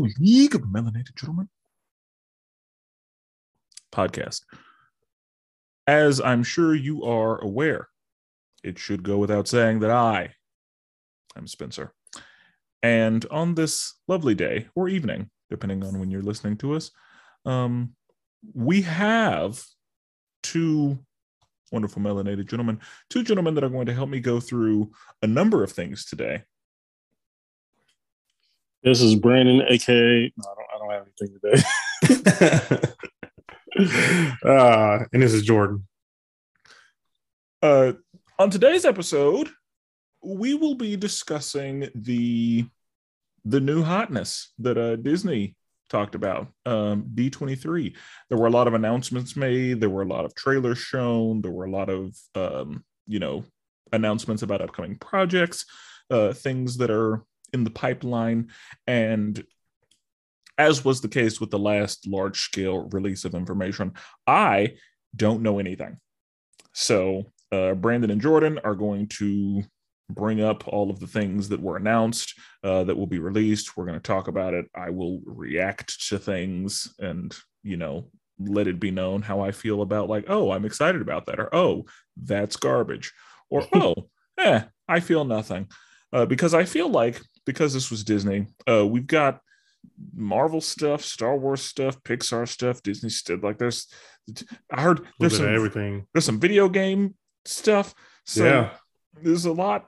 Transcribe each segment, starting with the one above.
the League of Melanated Gentlemen podcast. As I'm sure you are aware, it should go without saying that I am Spencer. And on this lovely day or evening, depending on when you're listening to us, um, we have two wonderful melanated gentlemen, two gentlemen that are going to help me go through a number of things today. This is Brandon, aka no, I don't, I don't have anything today. uh, and this is Jordan. Uh, on today's episode, we will be discussing the the new hotness that uh, Disney talked about um, D23. There were a lot of announcements made. There were a lot of trailers shown. There were a lot of um, you know announcements about upcoming projects, uh, things that are in the pipeline, and as was the case with the last large scale release of information, I don't know anything. So uh, Brandon and Jordan are going to bring up all of the things that were announced uh, that will be released. We're going to talk about it. I will react to things and, you know, let it be known how I feel about, like, oh, I'm excited about that, or oh, that's garbage, or oh, eh, I feel nothing. Uh, because I feel like, because this was Disney, uh, we've got Marvel stuff, Star Wars stuff, Pixar stuff, Disney stuff. Like there's, I heard there's some everything. There's some video game stuff. So yeah. there's a lot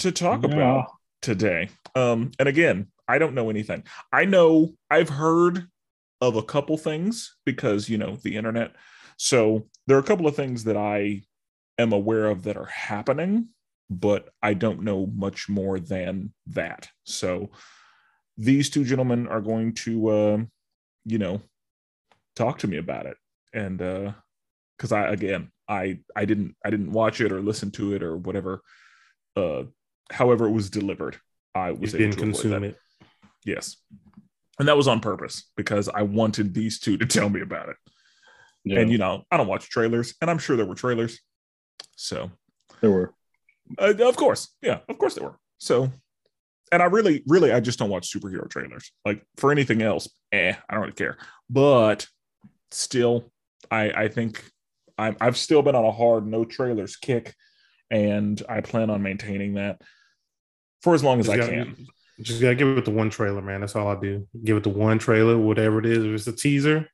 to talk yeah. about today. Um, and again, I don't know anything. I know I've heard of a couple things because you know the internet. So there are a couple of things that I am aware of that are happening, but I don't know much more than that. So these two gentlemen are going to, uh, you know, talk to me about it, and because uh, I again, I I didn't I didn't watch it or listen to it or whatever uh however it was delivered, I was you didn't consume it. Yes. And that was on purpose because I wanted these two to tell me about it. Yeah. And you know, I don't watch trailers, and I'm sure there were trailers. So there were. Uh, of course. Yeah, of course they were. So and I really, really, I just don't watch superhero trailers. Like for anything else, eh, I don't really care. But still, I I think I'm I've still been on a hard no trailers kick, and I plan on maintaining that for as long as just I gotta, can. Just gotta give it the one trailer, man. That's all I do. Give it the one trailer, whatever it is. If it's a teaser,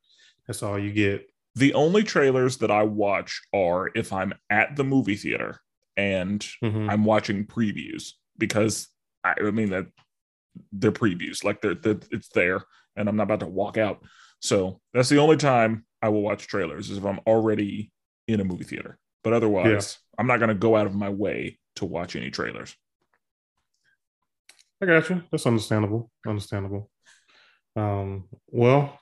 that's all you get. The only trailers that I watch are if I'm at the movie theater and mm-hmm. I'm watching previews because I, I mean that they're previews, like they're, they're it's there, and I'm not about to walk out. So that's the only time I will watch trailers is if I'm already in a movie theater. But otherwise, yeah. I'm not going to go out of my way to watch any trailers. I got you. That's understandable. Understandable. Um, well,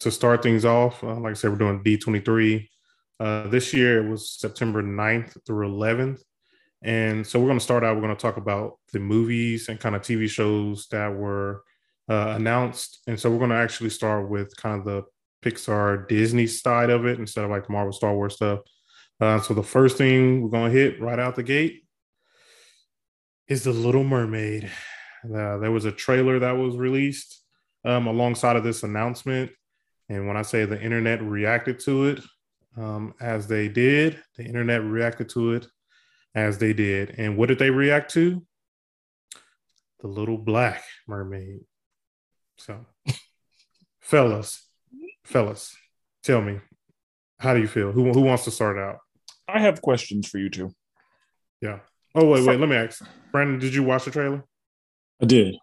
to start things off, uh, like I said, we're doing D23. Uh, this year it was September 9th through 11th. And so we're going to start out, we're going to talk about the movies and kind of TV shows that were uh, announced. And so we're going to actually start with kind of the Pixar Disney side of it instead of like the Marvel Star Wars stuff. Uh, so the first thing we're going to hit right out the gate is The Little Mermaid. Uh, there was a trailer that was released um, alongside of this announcement. And when I say the internet reacted to it um, as they did, the internet reacted to it as they did. And what did they react to? The little black mermaid. So, fellas, fellas, tell me, how do you feel? Who, who wants to start out? I have questions for you two. Yeah. Oh, wait, wait. Let me ask. Brandon, did you watch the trailer? I did.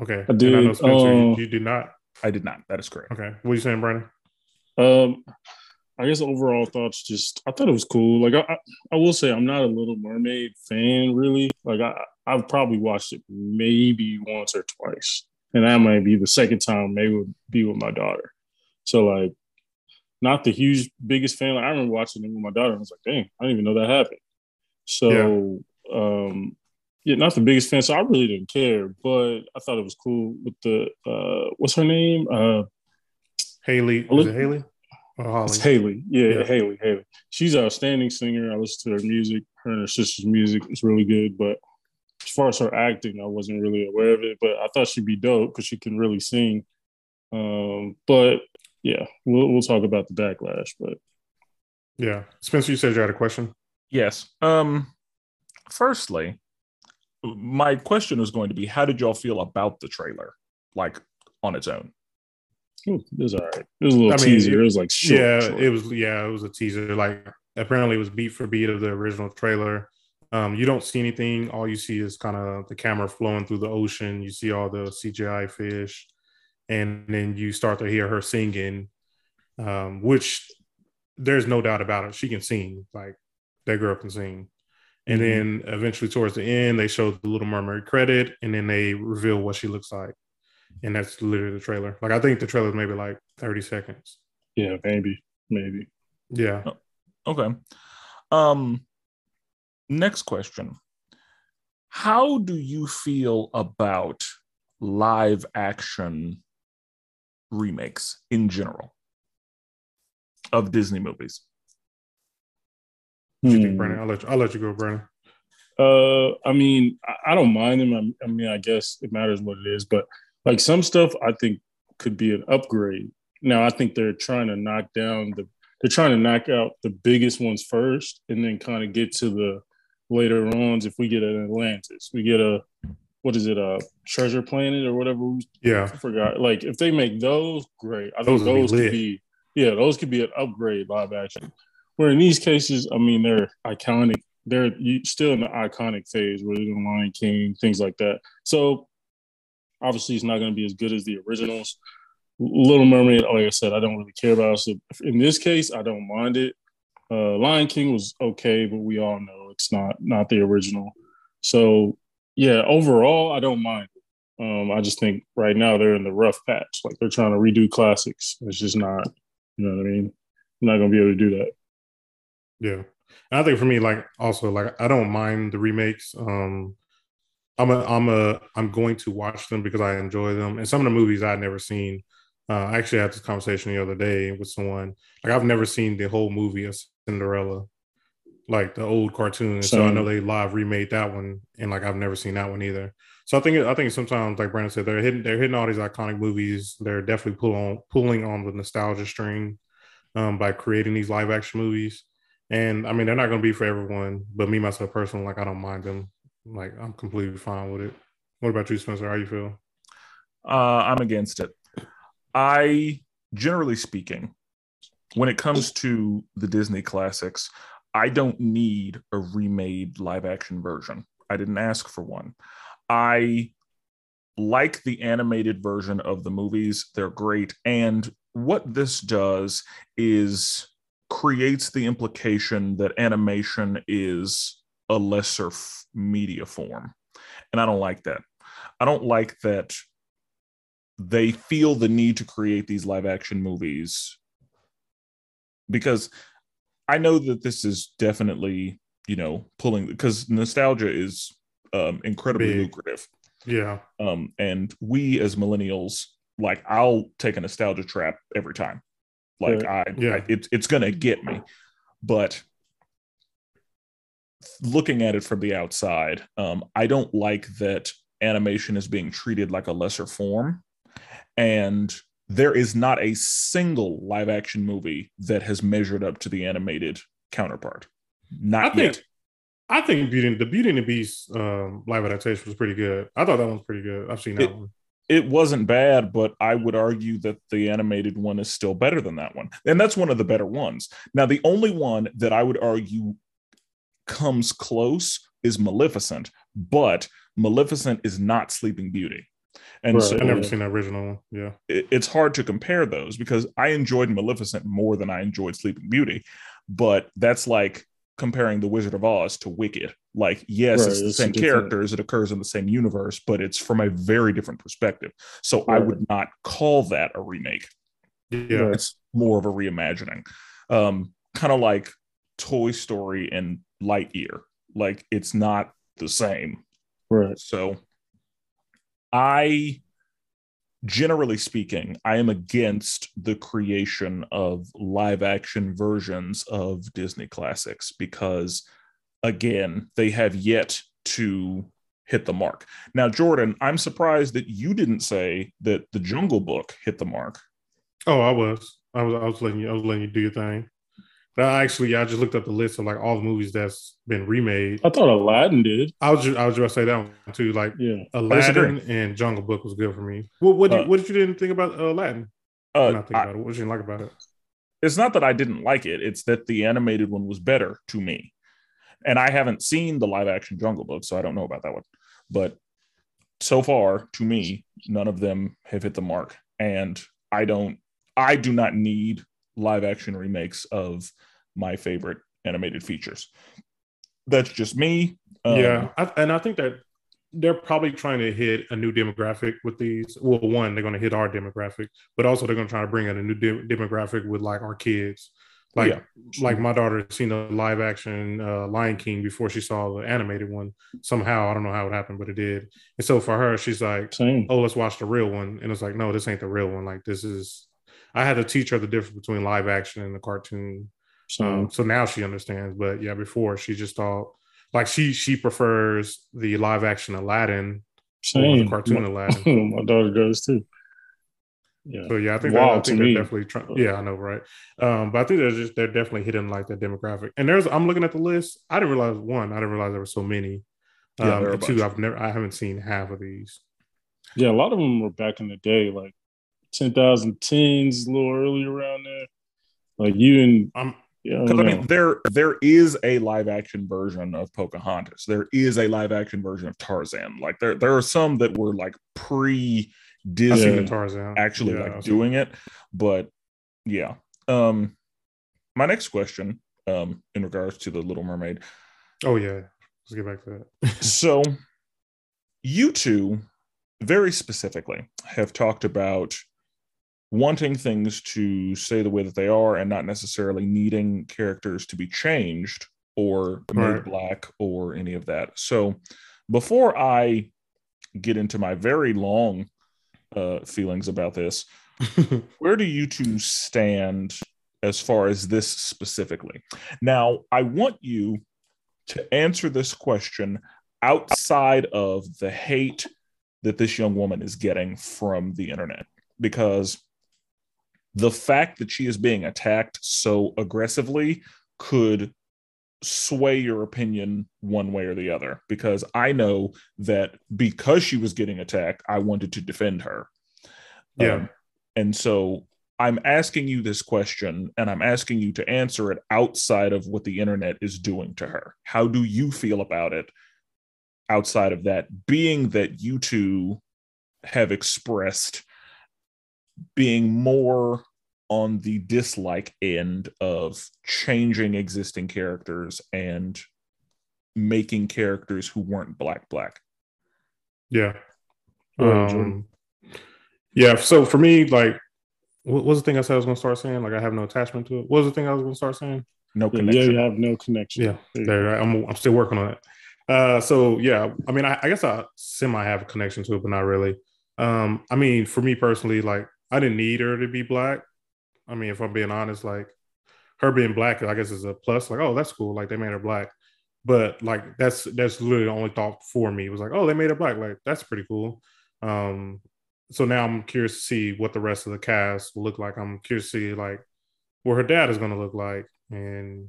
Okay. I did. And I Spencer, uh, you, you, did not. I did not. That is correct. Okay. What are you saying, Brandon? Um, I guess overall thoughts just I thought it was cool. Like I, I, I will say I'm not a Little Mermaid fan really. Like I I've probably watched it maybe once or twice, and that might be the second time. Maybe would be with my daughter. So like, not the huge biggest fan. Like, I remember watching it with my daughter. and I was like, dang, I didn't even know that happened. So yeah. um, yeah, not the biggest fan. So I really didn't care, but I thought it was cool with the uh, what's her name? Uh, Haley. Is it Haley? Oh, it's Haley. Yeah, yeah, Haley. Haley. She's an outstanding singer. I listen to her music. Her and her sister's music is really good. But as far as her acting, I wasn't really aware of it, but I thought she'd be dope because she can really sing. Um, but yeah, we'll we'll talk about the backlash. But yeah, Spencer, you said you had a question. Yes. Um. Firstly, my question was going to be, how did y'all feel about the trailer, like on its own? It was all right. It was a little I teaser. Mean, it, it, was like short, yeah, short. it was yeah, it was a teaser. Like apparently, it was beat for beat of the original trailer. Um, you don't see anything. All you see is kind of the camera flowing through the ocean. You see all the CGI fish, and then you start to hear her singing, um, which there's no doubt about it. She can sing. Like that girl can sing. And mm-hmm. then eventually, towards the end, they show the Little Mermaid credit, and then they reveal what she looks like, and that's literally the trailer. Like I think the trailer is maybe like thirty seconds. Yeah, maybe, maybe. Yeah. Oh, okay. Um. Next question. How do you feel about live action remakes in general of Disney movies? What do you think, Brandon? I'll let you, I'll let you go, Brandon. Uh, I mean, I, I don't mind them. I, I, mean, I guess it matters what it is, but like some stuff, I think could be an upgrade. Now, I think they're trying to knock down the. They're trying to knock out the biggest ones first, and then kind of get to the later ons. If we get an Atlantis, we get a what is it, a Treasure Planet or whatever? Yeah, I forgot. Like if they make those, great. I think those, those could be yeah, those could be an upgrade live action. Where in these cases, I mean, they're iconic. They're still in the iconic phase where they're the Lion King, things like that. So obviously, it's not going to be as good as the originals. Little Mermaid, like I said, I don't really care about. So in this case, I don't mind it. Uh, Lion King was okay, but we all know it's not not the original. So yeah, overall, I don't mind. Um, I just think right now they're in the rough patch. Like they're trying to redo classics. It's just not, you know what I mean? I'm not gonna be able to do that. Yeah. And I think for me, like also like I don't mind the remakes. Um I'm a I'm a I'm going to watch them because I enjoy them. And some of the movies I'd never seen. Uh, I actually had this conversation the other day with someone. Like I've never seen the whole movie of Cinderella, like the old cartoon. So, so I know they live remade that one, and like I've never seen that one either. So I think I think sometimes, like Brandon said, they're hitting they're hitting all these iconic movies. They're definitely pulling pulling on the nostalgia string um, by creating these live action movies. And I mean, they're not going to be for everyone, but me myself personally, like I don't mind them. Like I'm completely fine with it. What about you, Spencer? How you feel? Uh, I'm against it. I, generally speaking, when it comes to the Disney classics, I don't need a remade live action version. I didn't ask for one. I like the animated version of the movies, they're great. And what this does is creates the implication that animation is a lesser f- media form. And I don't like that. I don't like that they feel the need to create these live action movies because I know that this is definitely, you know, pulling because nostalgia is um, incredibly Big. lucrative. Yeah. Um, and we as millennials, like, I'll take a nostalgia trap every time. Like I, yeah. I it's it's gonna get me. But looking at it from the outside, um, I don't like that animation is being treated like a lesser form. And there is not a single live action movie that has measured up to the animated counterpart. Not I think, yet. I think Beauty the Beauty and the Beast um, live adaptation was pretty good. I thought that one was pretty good. I've seen that it, one it wasn't bad, but I would argue that the animated one is still better than that one. And that's one of the better ones. Now, the only one that I would argue comes close is Maleficent, but Maleficent is not Sleeping Beauty. And right. so I've never seen the original one. Yeah. It, it's hard to compare those because I enjoyed Maleficent more than I enjoyed Sleeping Beauty. But that's like comparing the Wizard of Oz to Wicked. Like, yes, right, it's the same characters, it occurs in the same universe, but it's from a very different perspective. So right. I would not call that a remake. Yeah, it's more of a reimagining. Um, kind of like Toy Story and Lightyear. Like, it's not the same. Right. So I generally speaking, I am against the creation of live action versions of Disney classics because, again, they have yet to hit the mark. Now, Jordan, I'm surprised that you didn't say that the Jungle Book hit the mark. Oh, I was. I was. I was letting you. I was letting you do your thing. I actually, I just looked up the list of like all the movies that's been remade. I thought Aladdin did. I was. Just, I was just say that one too. Like, yeah, Aladdin and Jungle Book was good for me. What? What? Did, uh, what did you didn't think about Aladdin? Uh, not think about it. What did you like about it? It's not that I didn't like it. It's that the animated one was better to me, and I haven't seen the live action Jungle Book, so I don't know about that one. But so far, to me, none of them have hit the mark, and I don't. I do not need live action remakes of my favorite animated features. That's just me. Um, yeah, I, and I think that they're probably trying to hit a new demographic with these. Well, one, they're going to hit our demographic, but also they're going to try to bring in a new de- demographic with like our kids. Like, yeah. like my daughter seen the live action uh, Lion King before she saw the animated one. Somehow, I don't know how it happened, but it did. And so for her, she's like, Same. "Oh, let's watch the real one." And it's like, "No, this ain't the real one. Like, this is." I had to teach her the difference between live action and the cartoon. Um, so now she understands. But yeah, before she just thought like she she prefers the live action Aladdin Same. the cartoon my, Aladdin. my daughter does too. Yeah. So yeah, I think, wow, I think they're me. definitely trying. Yeah, I know, right? Um, but I think they're just they're definitely hitting like that demographic. And there's I'm looking at the list. I didn't realize one. I didn't realize there were so many. Yeah, um, two. I've never. I haven't seen half of these. Yeah, a lot of them were back in the day, like 10,010s, a little early around there. Like you and I'm yeah, I, I mean, there there is a live action version of Pocahontas. There is a live action version of Tarzan. Like there there are some that were like pre Disney Tarzan actually yeah, like doing it, but yeah. Um, my next question, um, in regards to the Little Mermaid. Oh yeah, let's get back to that. so, you two, very specifically, have talked about wanting things to say the way that they are and not necessarily needing characters to be changed or made black or any of that. So before I get into my very long uh, feelings about this, where do you two stand as far as this specifically? Now, I want you to answer this question outside of the hate that this young woman is getting from the internet because the fact that she is being attacked so aggressively could sway your opinion one way or the other because I know that because she was getting attacked, I wanted to defend her. Yeah. Um, and so I'm asking you this question and I'm asking you to answer it outside of what the internet is doing to her. How do you feel about it outside of that, being that you two have expressed being more on the dislike end of changing existing characters and making characters who weren't black black. Yeah. Um, yeah. So for me, like, what was the thing I said I was going to start saying? Like, I have no attachment to it. What was the thing I was going to start saying? No connection. Yeah, you have no connection. Yeah, there. I'm, I'm still working on it. Uh, so yeah, I mean, I, I guess I semi have a connection to it, but not really. Um, I mean, for me personally, like, I didn't need her to be black. I mean, if I'm being honest, like her being black, I guess is a plus. Like, oh, that's cool. Like they made her black. But like that's that's literally the only thought for me. It was like, oh, they made her black. Like that's pretty cool. Um, so now I'm curious to see what the rest of the cast will look like. I'm curious to see like what her dad is gonna look like. And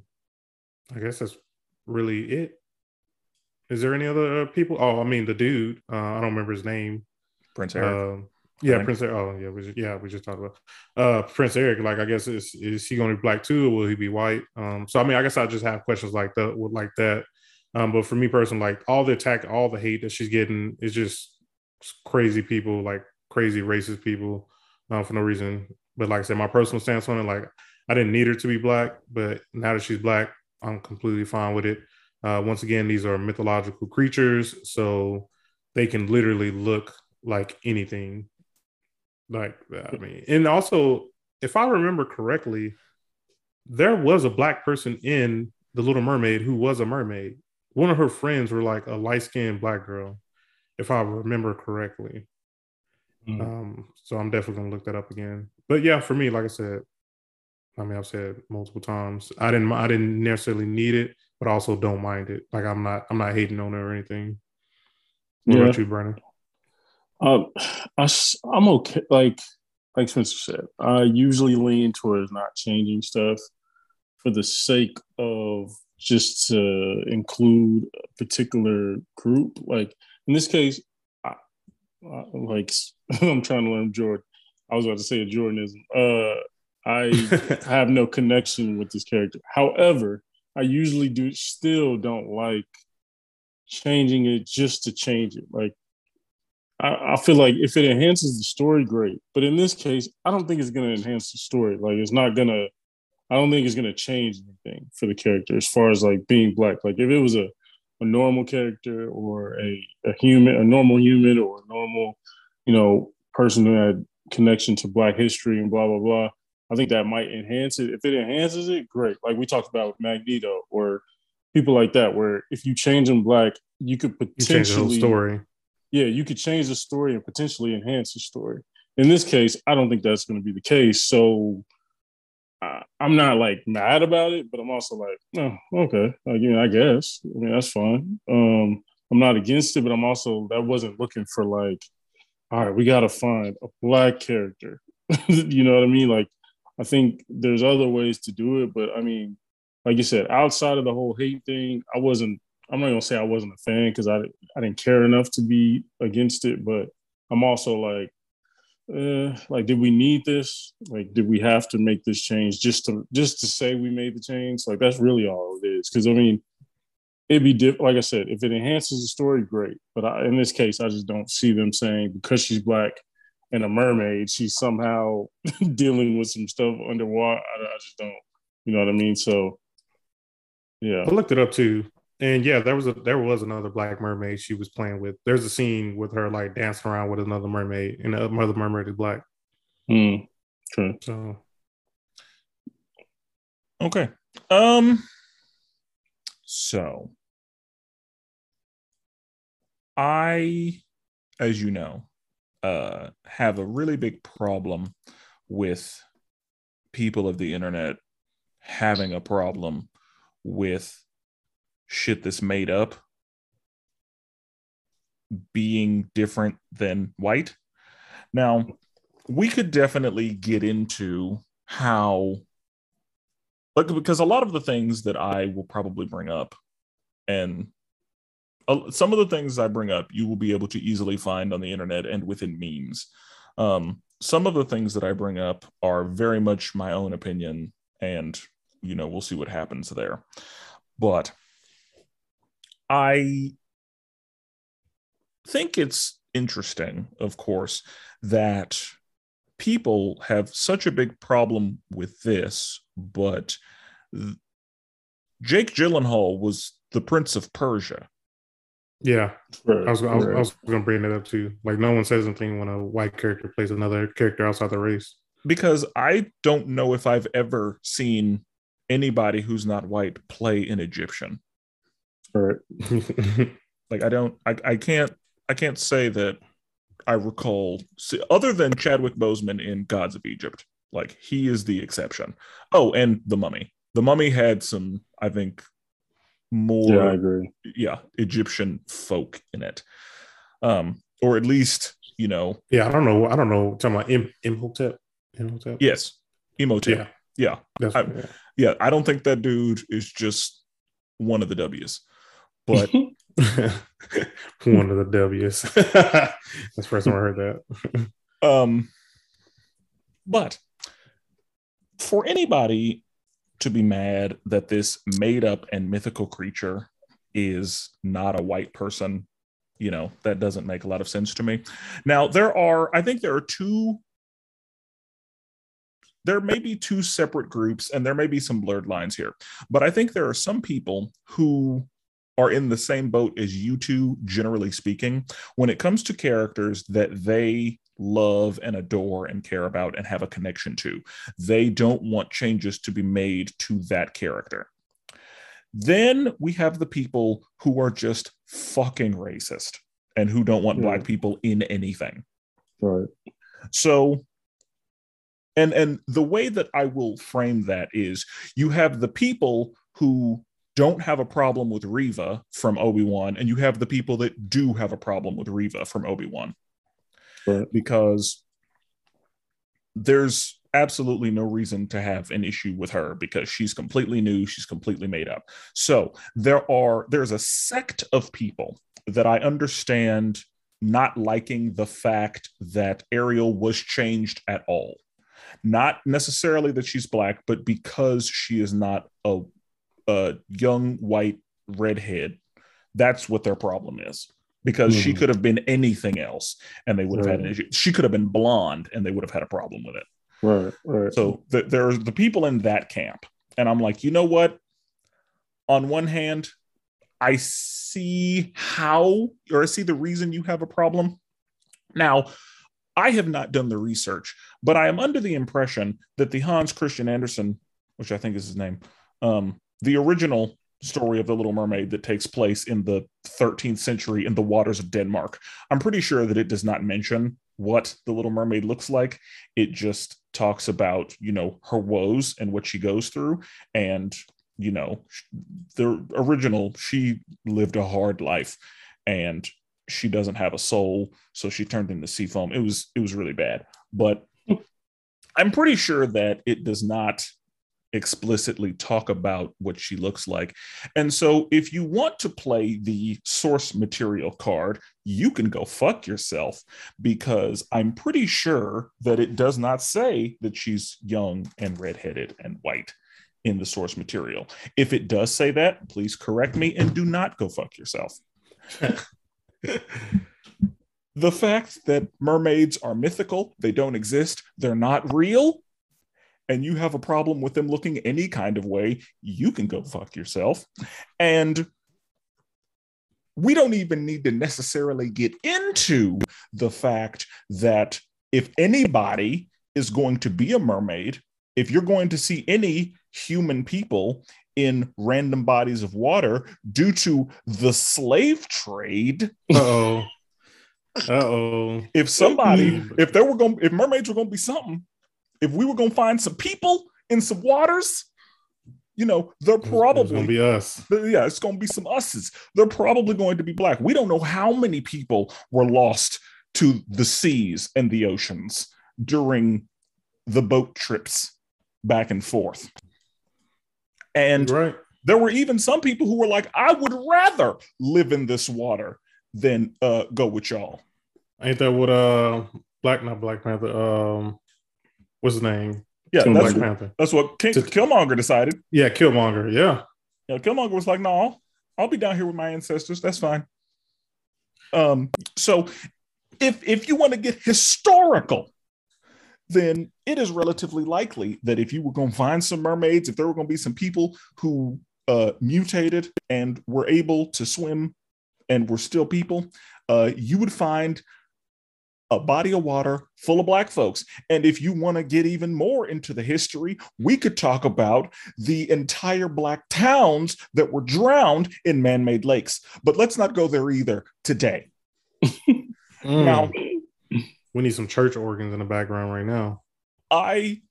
I guess that's really it. Is there any other people? Oh, I mean the dude. Uh, I don't remember his name. Prince Eric. Uh, yeah, Prince. Eric. Oh, yeah, we just, yeah, we just talked about uh, Prince Eric. Like, I guess is is he going to be black too, or will he be white? Um, so I mean, I guess I just have questions like that, like that. Um, but for me personally, like all the attack, all the hate that she's getting is just crazy people, like crazy racist people, um, for no reason. But like I said, my personal stance on it, like I didn't need her to be black, but now that she's black, I'm completely fine with it. Uh, once again, these are mythological creatures, so they can literally look like anything like, I mean, and also, if I remember correctly, there was a black person in The Little Mermaid who was a mermaid. One of her friends were like a light skinned black girl, if I remember correctly. Mm. Um, so I'm definitely gonna look that up again. But yeah, for me, like I said, I mean, I've said multiple times, I didn't, I didn't necessarily need it, but also don't mind it. Like I'm not, I'm not hating on her or anything. What Yeah. about you, Brandon? Um, I, am okay. Like like Spencer said, I usually lean towards not changing stuff for the sake of just to include a particular group. Like in this case, I, I, like I'm trying to learn Jordan. I was about to say a Jordanism. Uh, I have no connection with this character. However, I usually do still don't like changing it just to change it. Like I, I feel like if it enhances the story, great. But in this case, I don't think it's gonna enhance the story. Like it's not gonna I don't think it's gonna change anything for the character as far as like being black. Like if it was a, a normal character or a, a human, a normal human or a normal, you know, person who had connection to black history and blah blah blah. I think that might enhance it. If it enhances it, great. Like we talked about with Magneto or people like that, where if you change them black, you could You change the whole potentially story. Yeah, you could change the story and potentially enhance the story. In this case, I don't think that's going to be the case. So I, I'm not like mad about it, but I'm also like, oh, okay. Like, I guess. I mean, that's fine. Um, I'm not against it, but I'm also that wasn't looking for like, all right, we got to find a black character. you know what I mean? Like, I think there's other ways to do it, but I mean, like you said, outside of the whole hate thing, I wasn't. I'm not gonna say I wasn't a fan because I I didn't care enough to be against it, but I'm also like, uh, like, did we need this? Like, did we have to make this change just to just to say we made the change? Like, that's really all it is. Because I mean, it'd be diff- like I said, if it enhances the story, great. But I, in this case, I just don't see them saying because she's black and a mermaid, she's somehow dealing with some stuff underwater. I, I just don't, you know what I mean? So, yeah. I looked it up too, and yeah, there was a there was another black mermaid she was playing with. There's a scene with her like dancing around with another mermaid, and the other mermaid is black. Hmm. True. So Okay. Um so I as you know uh have a really big problem with people of the internet having a problem with shit that's made up being different than white. Now, we could definitely get into how like because a lot of the things that I will probably bring up and uh, some of the things I bring up you will be able to easily find on the internet and within memes. Um, some of the things that I bring up are very much my own opinion, and you know we'll see what happens there. But I think it's interesting, of course, that people have such a big problem with this, but th- Jake Gyllenhaal was the Prince of Persia. yeah, Right. I was I was, I was going to bring that up too. Like no one says anything when a white character plays another character outside the race. Because I don't know if I've ever seen anybody who's not white play an Egyptian. Right. Like I don't, I, I can't, I can't say that I recall, see, other than Chadwick Boseman in Gods of Egypt. Like he is the exception. Oh, and the Mummy. The Mummy had some, I think, more Yeah, I agree. yeah egyptian folk in it um or at least you know yeah, I don't know. I don't know. Talking about Im- Imhotep. Imhotep. yes Imhotep yeah, yeah I- yeah. yeah i don't think that dude is just one of the w's but one of the W's. That's the first time I heard that. um but for anybody to be mad that this made up and mythical creature is not a white person you know that doesn't make a lot of sense to me now there are i think there are two there may be two separate groups and there may be some blurred lines here but i think there are some people who are in the same boat as you two generally speaking when it comes to characters that they love and adore and care about and have a connection to they don't want changes to be made to that character then we have the people who are just fucking racist and who don't want Yeah. black people in anything right. so and and the way that i will frame that is you have the people who don't have a problem with Reva from Obi Wan, and you have the people that do have a problem with Reva from Obi Wan, Right. because there's absolutely no reason to have an issue with her because she's completely new, she's completely made up. So there are there's a sect of people that I understand not liking the fact that Ariel was changed at all. Not necessarily that she's black, but because she is not a, a young white redhead. That's what their problem is. Because she Mhm. could have been anything else and they would have had an issue. She could have been blonde and they would have had a problem with it. Right, right. So th- there's the people in that camp. And I'm like, you know what? On one hand, I see how or I see the reason you have a problem. Now, I have not done the research, but I am under the impression that the Hans Christian Andersen, which I think is his name, um, the original story of the Little Mermaid that takes place in the 13th century in the waters of Denmark, I'm pretty sure that it does not mention what the Little Mermaid looks like. It just talks about, you know, her woes and what she goes through. And, you know, the original, she lived a hard life and she doesn't have a soul. So she turned into sea foam. It was, it was really bad. But hmm. I'm pretty sure that it does not explicitly talk about what she looks like. And so if you want to play the source material card, you can go fuck yourself because I'm pretty sure that it does not say that she's young and redheaded and white in the source material. If it does say that, please correct me and do not go fuck yourself. the fact that mermaids are mythical, they don't exist, they're not real, and you have a problem with them looking any kind of way, you can go fuck yourself. And we don't even need to necessarily get into the fact that if anybody is going to be a mermaid, if you're going to see any human people in random bodies of water due to the slave trade, Uh oh. Oh. if somebody, if there were going, if mermaids were going to be something, if we were going to find some people in some waters, you know, they're It's gonna probably be us. yeah, it's going to be some us's. They're probably going to be black. We don't know how many people were lost to the seas and the oceans during the boat trips back and forth. And right. there were even some people who were like, I would rather live in this water than uh, go with y'all. Ain't that what uh Black not Black Panther? Um what's his name? Yeah, that's, Black Panther. that's what King, Killmonger decided. Yeah, Killmonger. Yeah. Yeah, Killmonger was like, "No, I'll be down here with my ancestors. That's fine." Um, so if if you want to get historical, then it is relatively likely that if you were going to find some mermaids, if there were going to be some people who uh, mutated and were able to swim and were still people, uh, you would find a body of water full of black folks. And if you want to get even more into the history, we could talk about the entire black towns that were drowned in man made lakes. But let's not go there either today. Mm. Now, we need some church organs in the background right now. I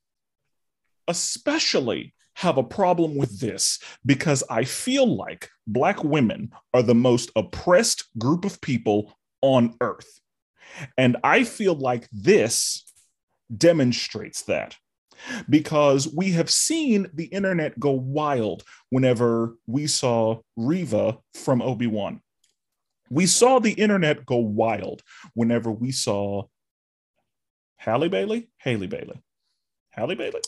especially have a problem with this because I feel like Black women are the most oppressed group of people on earth. And I feel like this demonstrates that because we have seen the internet go wild whenever we saw Reva from Obi Wan. We saw the internet go wild whenever we saw Halle Bailey, Haley Bailey, Halle Bailey,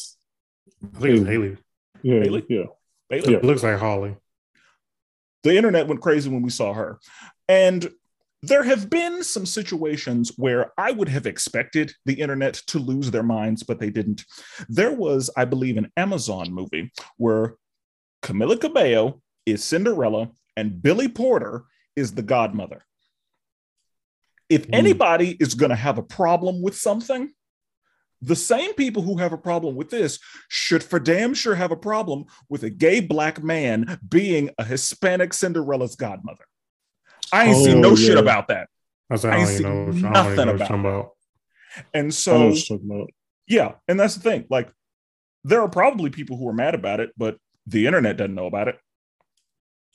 I think it's Haley. Yeah, Really? yeah. Bailey. Yeah. It looks like Holly. The internet went crazy when we saw her, and there have been some situations where I would have expected the internet to lose their minds, but they didn't. There was, I believe, an Amazon movie where Camila Cabello is Cinderella and Billy Porter is the godmother. If Hmm. anybody is going to have a problem with something, the same people who have a problem with this should for damn sure have a problem with a gay black man being a Hispanic Cinderella's godmother. I ain't seen Oh, no shit about that. I I I ain't seen know. what- I don't even nothing know about about. And so, what you're talking about. yeah, and that's the thing. Like, there are probably people who are mad about it, but the internet doesn't know about it.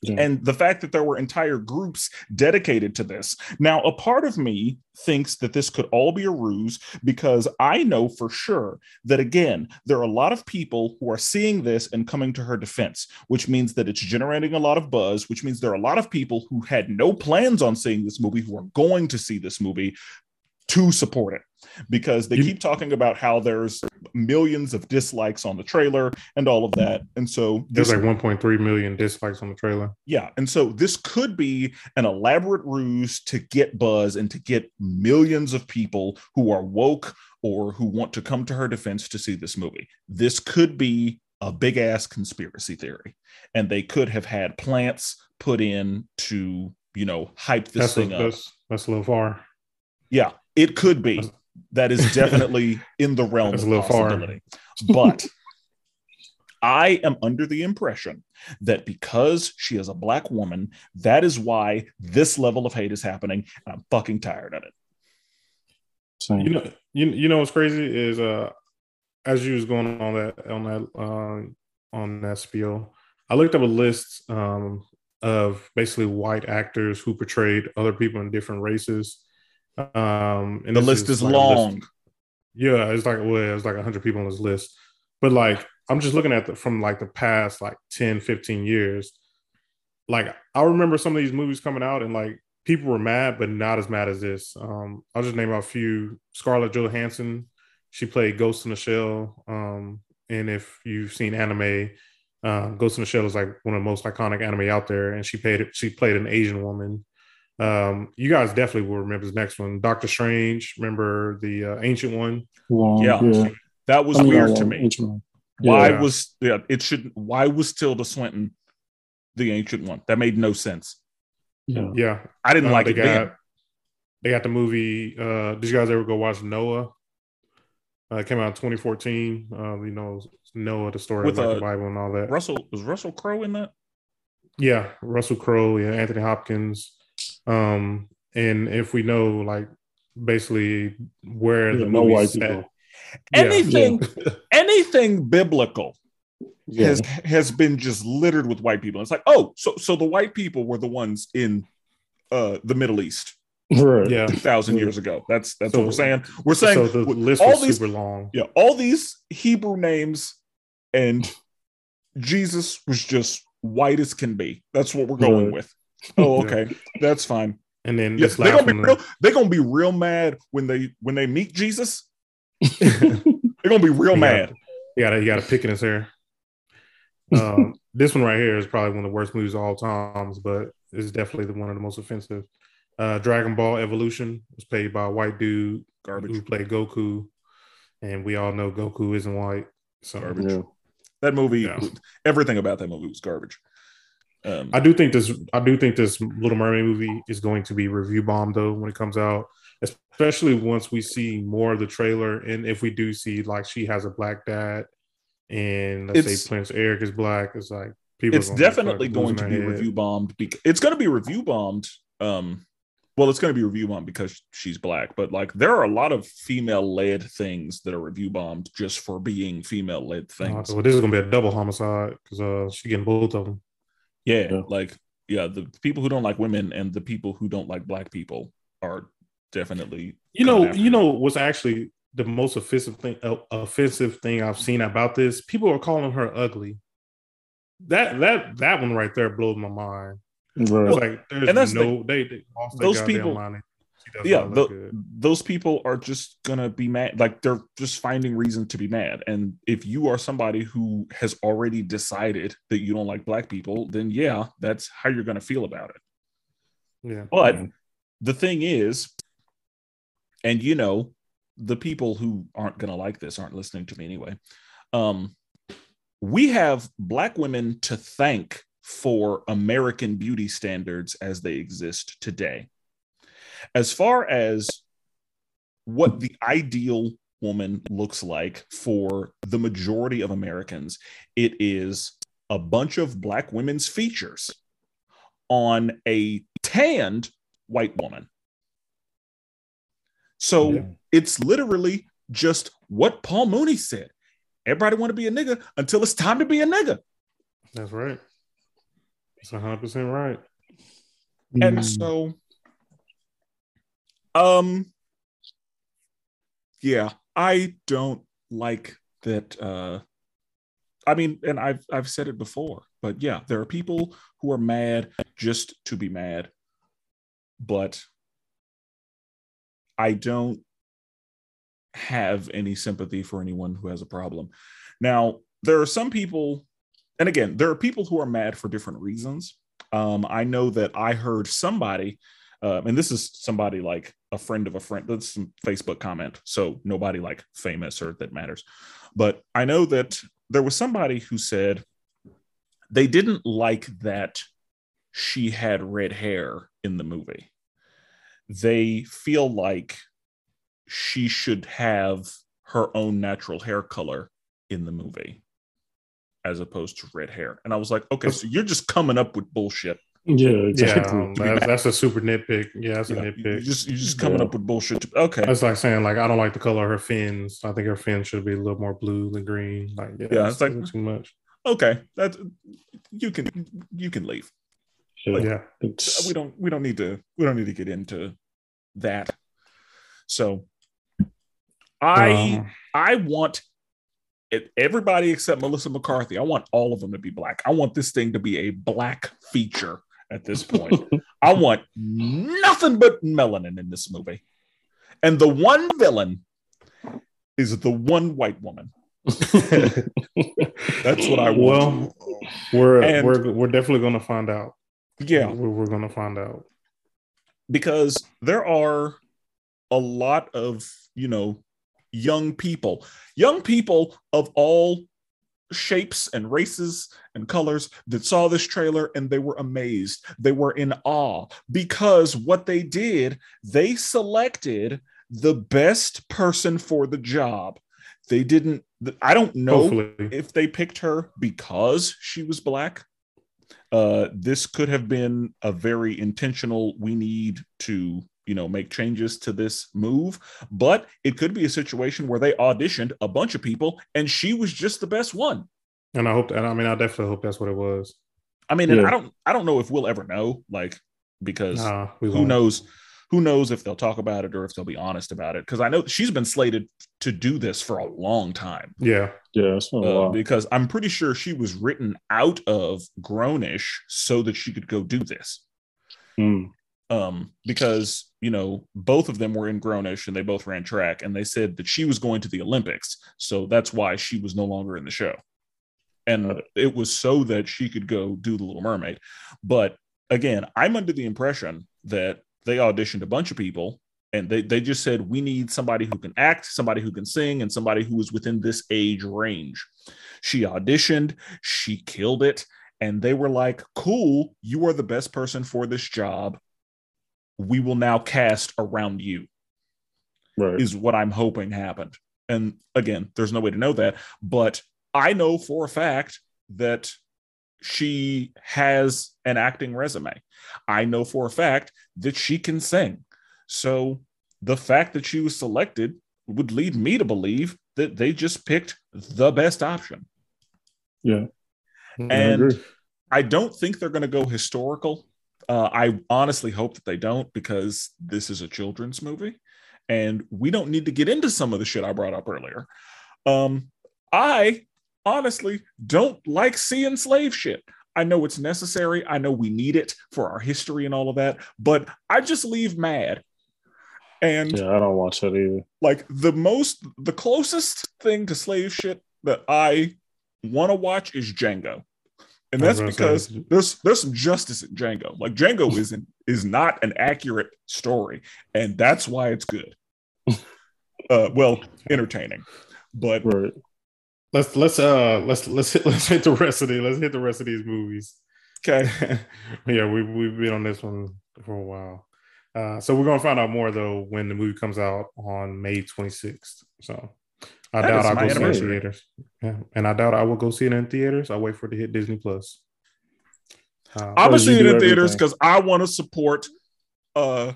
Yeah. And the fact that there were entire groups dedicated to this. Now, a part of me thinks that this could all be a ruse because I know for sure that, again, there are a lot of people who are seeing this and coming to her defense, which means that it's generating a lot of buzz, which means there are a lot of people who had no plans on seeing this movie who are going to see this movie to support it because they you, keep talking about how there's millions of dislikes on the trailer and all of that. And so there's like 1.3 million dislikes on the trailer. Yeah. And so this could be an elaborate ruse to get buzz and to get millions of people who are woke or who want to come to her defense to see this movie. This could be a big ass conspiracy theory. And they could have had plants put in to, you know, hype this that's thing a, up. That's, that's a little far. Yeah, it could be. That is definitely in the realm of possibility. but I am under the impression that because she is a black woman, that is why this level of hate is happening. And I'm fucking tired of it. You know, you, you know what's crazy is uh as you was going on that on that uh, on that spiel, I looked up a list um, of basically white actors who portrayed other people in different races um, and the list is, is like long. List. Yeah, it's like well, it's like hundred people on this list. But like, I'm just looking at the from like the past like 10, 15 years. Like, I remember some of these movies coming out and like people were mad, but not as mad as this. Um, I'll just name a few. Scarlett Johansson, she played Ghost in the Shell. Um, and if you've seen anime, uh, Ghost in the Shell is like one of the most iconic anime out there, and she played she played an Asian woman. Um, you guys definitely will remember the next one, Doctor Strange. Remember the uh, ancient one? yeah. yeah. that was I mean, weird to me. Why yeah. was yeah? It should. Why was Tilda Swinton the ancient one? That made no sense. Yeah, yeah. I didn't uh, like they it. Got, then. They got the movie. Uh, did you guys ever go watch Noah? Uh, it came out in 2014. Uh, you know, Noah, the story With, of like, uh, the Bible and all that. Russell was Russell Crowe in that? Yeah, Russell Crowe. Yeah, Anthony Hopkins. Um, and if we know like basically where yeah, the no white set, anything yeah. anything biblical yeah. has has been just littered with white people. It's like, oh, so so the white people were the ones in uh the Middle East. Right. Yeah. thousand years ago. That's that's so, what we're saying. We're saying so the list all these, super long. Yeah, all these Hebrew names and Jesus was just white as can be. That's what we're going right. with. Oh, okay, yeah. that's fine. And then yeah, they're gonna be real. They're gonna be real mad when they when they meet Jesus. they're gonna be real you mad. Gotta, you gotta you gotta pick in his hair. Um, this one right here is probably one of the worst movies of all times, but it's definitely the one of the most offensive. Uh, Dragon Ball Evolution was played by a white dude Garbage. who played Goku, and we all know Goku isn't white. So garbage. Yeah. That movie, yeah. everything about that movie was garbage. Um, I do think this. I do think this Little Mermaid movie is going to be review bomb though when it comes out, especially once we see more of the trailer and if we do see like she has a black dad and let's say Prince Eric is black, it's like people. It's definitely going to be head. review bombed. Because, it's going to be review bombed. Um, well, it's going to be review bombed because she's black, but like there are a lot of female led things that are review bombed just for being female led things. Uh, well, this is going to be a double homicide because uh, she's getting both of them. Yeah, yeah, like yeah, the people who don't like women and the people who don't like black people are definitely. You know, you know what's actually the most offensive thing uh, offensive thing I've seen about this? People are calling her ugly. That that that one right there blows my mind. Right. like there's and that's no the, they, they those people mind yeah the, those people are just gonna be mad like they're just finding reason to be mad. And if you are somebody who has already decided that you don't like black people then yeah that's how you're gonna feel about it. Yeah. But the thing is and you know the people who aren't gonna like this aren't listening to me anyway um we have black women to thank for american beauty standards as they exist today as far as what the ideal woman looks like for the majority of Americans, it is a bunch of black women's features on a tanned white woman. So yeah. it's literally just what Paul Mooney said. Everybody want to be a nigga until it's time to be a nigga. That's right. That's 100 percent right. And Mm. so, um, yeah, I don't like that. Uh, I mean, and I've I've said it before, but yeah, there are people who are mad just to be mad, but I don't have any sympathy for anyone who has a problem. Now, there are some people, and again, there are people who are mad for different reasons. Um, I know that I heard somebody, uh, and this is somebody like a friend of a friend. That's some Facebook comment, so nobody like famous or that matters. But I know that there was somebody who said they didn't like that she had red hair in the movie. They feel like she should have her own natural hair color in the movie as opposed to red hair. And I was like, okay, so you're just coming up with bullshit. Yeah, Yeah, exactly. um, that's, that's a super nitpick. Yeah, that's a nitpick. you're just you're just coming Yeah. up with bullshit. Okay. That's like saying like I don't like the color of her fins. I think her fins should be a little more blue than green. Like yeah, Yeah, it's it's like- like too much. Okay. That you can you can leave. Yeah, Yeah, it's, we don't we don't need to we don't need to get into that. So I Um, I want it, everybody except Melissa McCarthy. I want all of them to be black. I want this thing to be a black feature at this point. I want nothing but melanin in this movie. And the one villain is the one white woman. That's what I want. well, we're And- we're we're definitely gonna find out. yeah. we're, we're gonna find out. because there are a lot of you know young people young people of all shapes and races and colors that saw this trailer and they were amazed. They were in awe because what they did they selected the best person for the job. They didn't i don't know Hopefully, if they picked her because she was black. Uh this could have been a very intentional we need to you know make changes to this move but it could be a situation where they auditioned a bunch of people and she was just the best one and I hope. And I mean, I definitely hope that's what it was. i mean and i don't i don't know if we'll ever know like because Nah, who won't. knows who knows if they'll talk about it or if they'll be honest about it because i know she's been slated to do this for a long time Yeah, yeah, it's been a uh, while. because I'm pretty sure she was written out of Grownish so that she could go do this. Mm. Um, because you know both of them were in Grownish and they both ran track, and they said that she was going to the Olympics, so that's why she was no longer in the show. And it was so that she could go do the Little Mermaid. But again, I'm under the impression that they auditioned a bunch of people and they, they just said we need somebody who can act somebody who can sing and somebody who is within this age range she auditioned she killed it and they were like cool you are the best person for this job we will now cast around you Right. is what i'm hoping happened and again there's no way to know that but i know for a fact that she has an acting resume i know for a fact that she can sing so the fact that she was selected would lead me to believe that they just picked the best option. yeah. I And agree. I don't think they're going to go historical. Uh, I honestly hope that they don't because this is a children's movie and we don't need to get into some of the shit I brought up earlier. Um, I honestly don't like seeing slave shit. I know it's necessary. I know we need it for our history and all of that, but I just leave mad. And Yeah, I don't watch that either. like the most the closest thing to slave shit that I want to watch is Django. And that's because there's there's some justice in Django. Like Django isn't is not an accurate story, and that's why it's good. uh, well, entertaining, but Right. let's let's uh let's let's hit, let's hit the rest of the let's hit the rest of these movies. okay. yeah, we we've been on this one for a while. Uh, so we're gonna find out more though when the movie comes out on May 26th. So I That doubt I'll go see it in theaters. Yeah, and I doubt I will go see it in theaters. I'll wait for it to hit Disney Plus. Uh, I'm gonna see it do in theaters because I want to support uh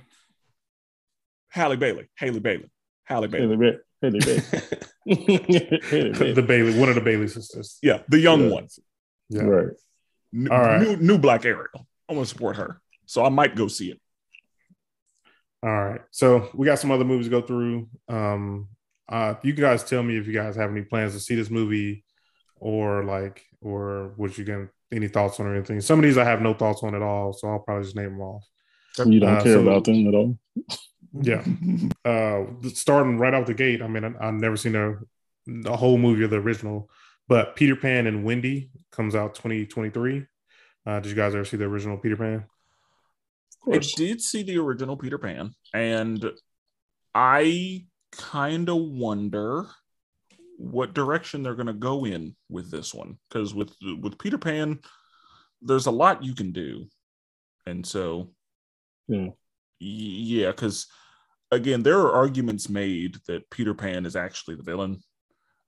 Halle Bailey, Haley Bailey, Halle Bailey. Haley Bailey. Haley Bailey. Haley the Bailey. Bailey, one of the Bailey sisters. Yeah, the young Yeah. ones. Yeah. Right. N- All right. New, new Black Ariel. I want to support her, so I might go see it. All right. So we got some other movies to go through. Um, uh, you guys tell me if you guys have any plans to see this movie, or like, or what you get any thoughts on or anything. Some of these I have no thoughts on at all, so I'll probably just name them off. You don't Uh, care so- about them at all. Yeah. Uh, starting right off the gate. I mean, I, I've never seen a the whole movie of the original, but Peter Pan and Wendy comes out 2023. Uh, did you guys ever see the original Peter Pan? Of I did see the original Peter Pan, and I kind of wonder what direction they're going to go in with this one. Because with with Peter Pan, there's a lot you can do, and so Yeah. yeah. Because again, there are arguments made that Peter Pan is actually the villain.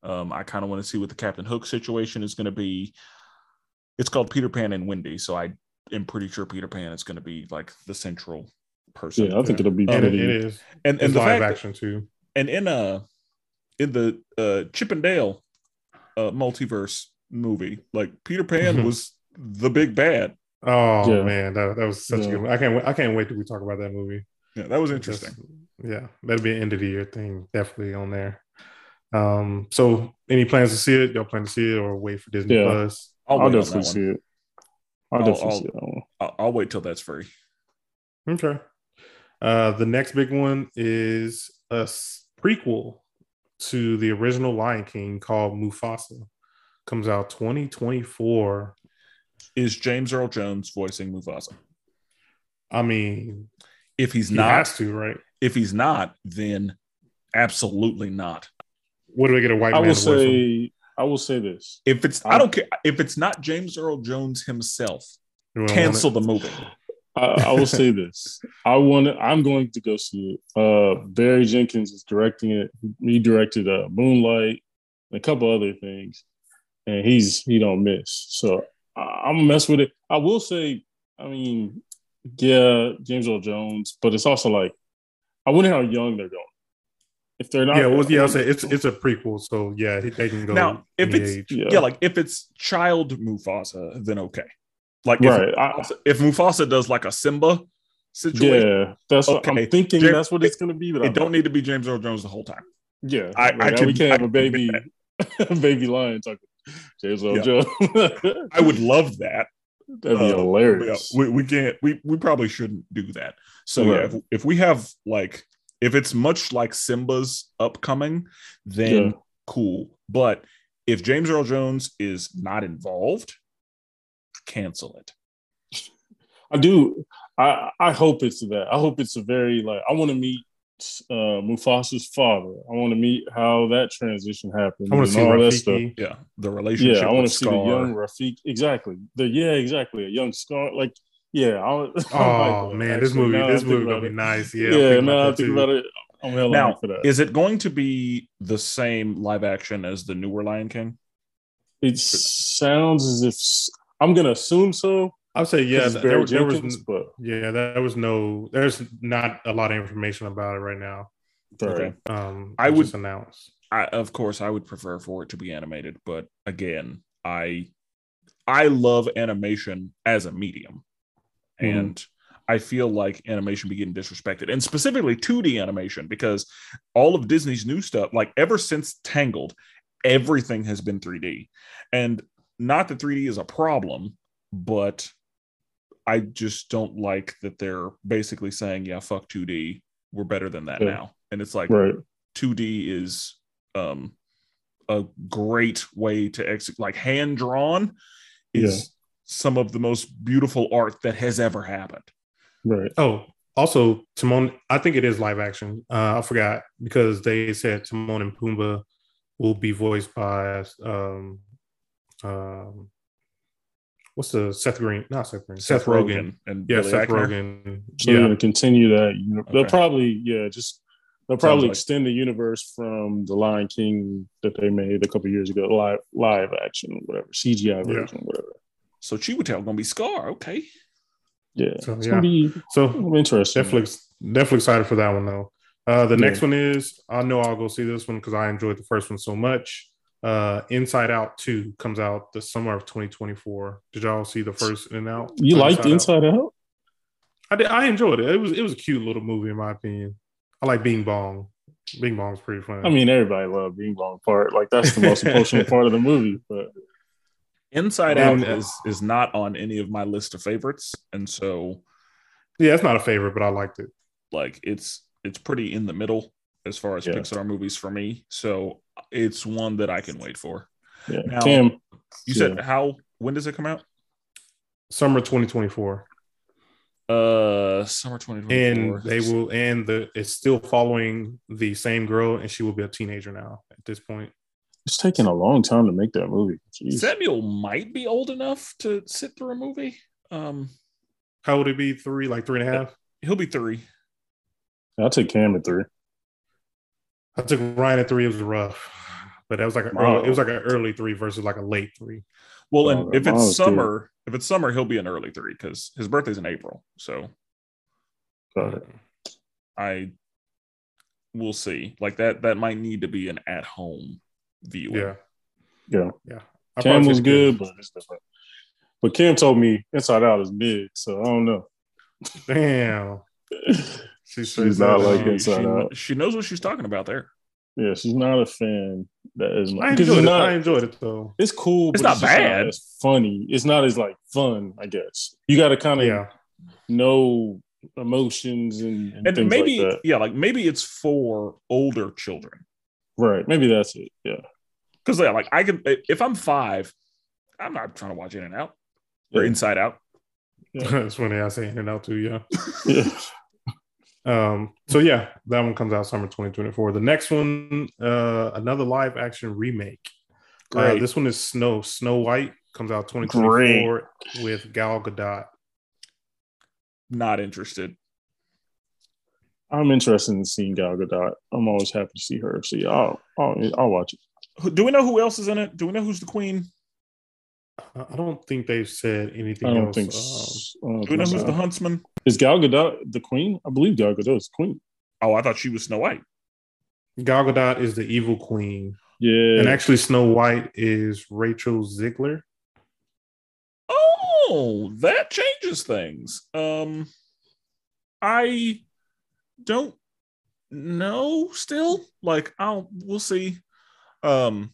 Um, I kind of want to see what the Captain Hook situation is going to be. It's called Peter Pan and Wendy, so I am pretty sure Peter Pan is going to be like the central person. Yeah, I think it'll be And it, pretty. it is. and It's and the live fact action too. And in uh in the uh Chip and Dale uh multiverse movie, like Peter Pan Mhm. was the big bad. Oh Yeah. man, that, that was such Yeah. a good. I can't. I can't wait till we talk about that movie. Yeah, that was interesting. That's- yeah, that'll be an end of the year thing, definitely on there. Um, so any plans to see it? Y'all plan to see it or wait for Disney Yeah. Plus? I'll, I'll, wait definitely see it. I'll, I'll- definitely I'll- see that one. I'll, I'll wait till that's free. Okay. Uh, the next big one is a s- prequel to the original Lion King called Mufasa. Comes out 2024. Is James Earl Jones voicing Mufasa? I mean, If he's he not, has to, right? if he's not, then absolutely not. What do they get a white I man will say. I will say this. If it's, I I- don't care. If it's not James Earl Jones himself, You don't want cancel the movie. I, I will say this. I want. to I'm going to go see it. Uh, Barry Jenkins is directing it. He directed uh, Moonlight and a couple other things, and he's he don't miss. So I, I'm gonna mess with it. I will say. I mean, yeah, James Earl Jones, but it's also like I wonder how young they're going. If they're not, Yeah, well, yeah, I'll say it's it's a prequel, so yeah, they can go Now, if it's- age. yeah, Yeah, like if it's child Mufasa, then okay. Like if, right. I, if Mufasa does like a Simba situation, yeah, that's what I'm thinking. James- that's what it's gonna be. But it don't need to be James Earl Jones the whole time. Yeah, I- like, I we can- can't have I a baby, baby lion talking James Earl Yeah. Jones. I would love that. That'd be Uh, Yeah, hilarious. we, we can't we, we probably shouldn't do that. So yeah, Right. if, if we have like if it's much like Simba's upcoming, then Yeah. cool. But if James Earl Jones is not involved, cancel it. I do. I I hope it's that. I hope it's a very like. I want to meet uh, Mufasa's father. I want to meet how that transition happened I want to see all that stuff. Rafiki. Yeah, the relationship. Yeah, I want to see the young Rafik. Exactly. The yeah, exactly. A young Scar. Like yeah. I, I like Oh that, man, this movie, this movie gonna be it. nice. Yeah, Yeah, I'm now I think about it. I'm hella Now, for that. is it going to be the same live action as the newer Lion King? It sounds as if I'm gonna assume so. I'll say yeah. 'cause it's There, Barry there was but yeah, there was no. There's not a lot of information about it right now. Barry. Um, I would- announce. I, of course, I would prefer for it to be animated, but again, I I love animation as a medium, Mhm. and I feel like animation be getting disrespected, and specifically 2D animation, because all of Disney's new stuff, like ever since Tangled, everything has been 3D, and not that 3D is a problem, but I just don't like that they're basically saying, "Yeah, fuck 2D, we're better than that Yeah. now," and it's like, Right. 2D is um a great way to execute like hand drawn is Yeah. some of the most beautiful art that has ever happened. Right. Oh, also Timon. I think it is live action. Uh, I forgot because they said Timon and Pumbaa will be voiced by um, um, what's the Seth Green? Not Seth Green. Seth, Rogen. and Yeah, Billy Seth Eichner. Rogen. So they're gonna continue that. You know, They'll probably yeah, just they'll probably like- extend the universe from the Lion King that they made a couple years ago, live live action, whatever, CGI Yeah. version, whatever. So Chiwetel gonna be Scar. Okay. Yeah, So, it's yeah. gonna be so interesting. definitely, definitely excited for that one though. Uh, the Yeah. next one is I know I'll go see this one because I enjoyed the first one so much. Uh, Inside Out 2 comes out the summer of 2024. Did y'all see the first In and Out? You liked Inside Out? I did, I enjoyed it. It was it was a cute little movie in my opinion. I like Bing Bong. Bing Bong's pretty fun. I mean, everybody loved Bing Bong part. Like that's the most emotional part of the movie. But Inside Out is is not on any of my list of favorites, and so yeah, it's not a favorite, but I liked it. like it's it's pretty in the middle as far as Yeah. Pixar movies for me. So it's one that I can wait for. yeah, Now- Cam, You said Yeah. how? When does it come out? Summer 2024. Uh, summer twenty twenty And they will and the it's still following the same girl and she will be a teenager now at this point. it's taking a long time to make that movie. Jeez. Samuel might be old enough to sit through a movie. Um, How would it be? Three, like three and a half? he'll be three. I'll take Cam at three. I took Ryan at three. It was rough, but that was like a Wow. early, it was like an early three versus like a late three. Well, Oh, and if it's was good. summer, if it's summer, he'll be an early three because his birthday's in April. So Got it. I will see. Like that, that might need to be an at home view. Yeah, Yeah. yeah. I Cam was took good, but it's different. But Cam told me Inside Out is big, so I don't know. Damn. She She's not like. Inside she, Out. she knows what she's talking about there. Yeah, she's not a fan. That is I enjoyed it's it. not. I enjoyed it though. it's cool. It's not just bad. as funny. It's not as like fun. I guess you got to kind of Yeah, know emotions and, and And maybe, like yeah, like maybe it's for older children. Right? Maybe that's it. Yeah. Because yeah, like I can, if I'm five, I'm not trying to watch In and Out or Yeah. Inside Out. that's funny. I say in and out too. Yeah. Yeah. Um. So yeah, that one comes out summer 2024. The next one, uh, another live action remake. Uh, this one is Snow. Snow White comes out 2024 with Gal Gadot. Not interested. I'm interested in seeing Gal Gadot. I'm always happy to see her. So yeah, I'll I'll, I'll watch it. Do we know who else is in it? Do we know who's the queen? I I don't think they've said anything I don't else. think. um, s- I don't we know think who's the huntsman? Is Gal Gadot the queen? I believe Gal Gadot is queen. Oh, I thought she was Snow White. Gal Gadot is the evil queen, Yeah. and actually Snow White is Rachel Zegler. Oh, that changes things. Um, I don't know still. Like, I'll we'll see. Um,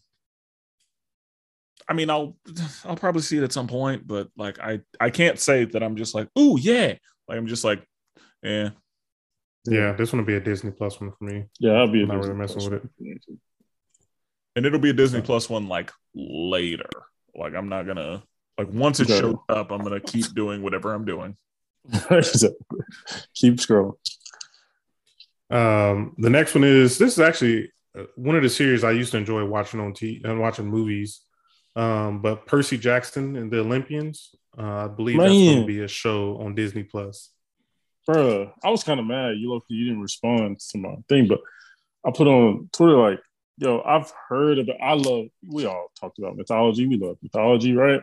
I mean, I'll I'll probably see it at some point, but like, I I can't say that I'm just like, oh yeah. Like, I'm just like, yeah. Yeah, this one will be a Disney Plus one for me. yeah, I'll be a I'm not Disney really messing Plus with it. And it'll be a Disney Plus one like later. Like, I'm not gonna like once it Okay. shows up, I'm gonna keep doing whatever I'm doing. Keep scrolling. Um, the next one is this is actually uh, one of the series I used to enjoy watching on T and watching movies. Um, but Percy Jackson and the Olympians, uh, I believe that's going to be a show on Disney Plus. Bruh, I was kind of mad. You look, you didn't respond to my thing, but I put on Twitter like, yo, I've heard about. I love. We all talked about mythology. We love mythology, right?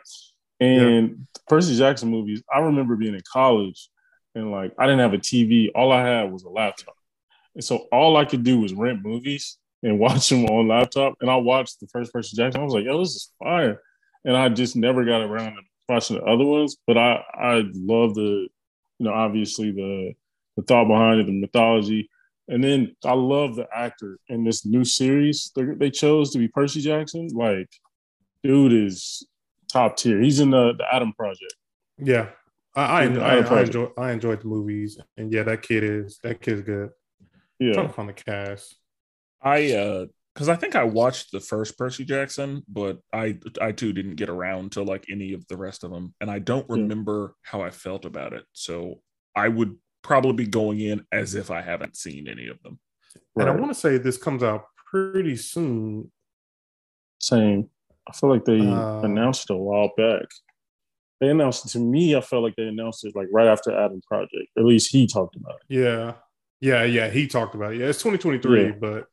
And Percy Jackson movies. I remember being in college, and like I didn't have a TV. All I had was a laptop, and so all I could do was rent movies and watch them on laptop. And I watched the first Percy Jackson. I was like, yo, this is fire. And I just never got around to watching the other ones. But I I love the you know, obviously the the thought behind it, the mythology, and then I love the actor in this new series they, they chose to be Percy Jackson. Like, dude is top tier. He's in the the Adam Project. Yeah, I I, Yeah, I, I enjoy I enjoyed the movies, and yeah, that kid is that kid's good. I'm trying to find the cast. I uh because I think I watched the first Percy Jackson, but I I too didn't get around to like any of the rest of them, and I don't Yeah. remember how I felt about it. So I would probably be going in as if I haven't seen any of them. And I want to say this comes out pretty soon. same. I feel like they Uh, announced it a while back. They announced it to me. I felt like they announced it like right after Adam Project. At least he talked about it. Yeah, yeah, yeah. He talked about it. Yeah, it's 2023, Yeah. but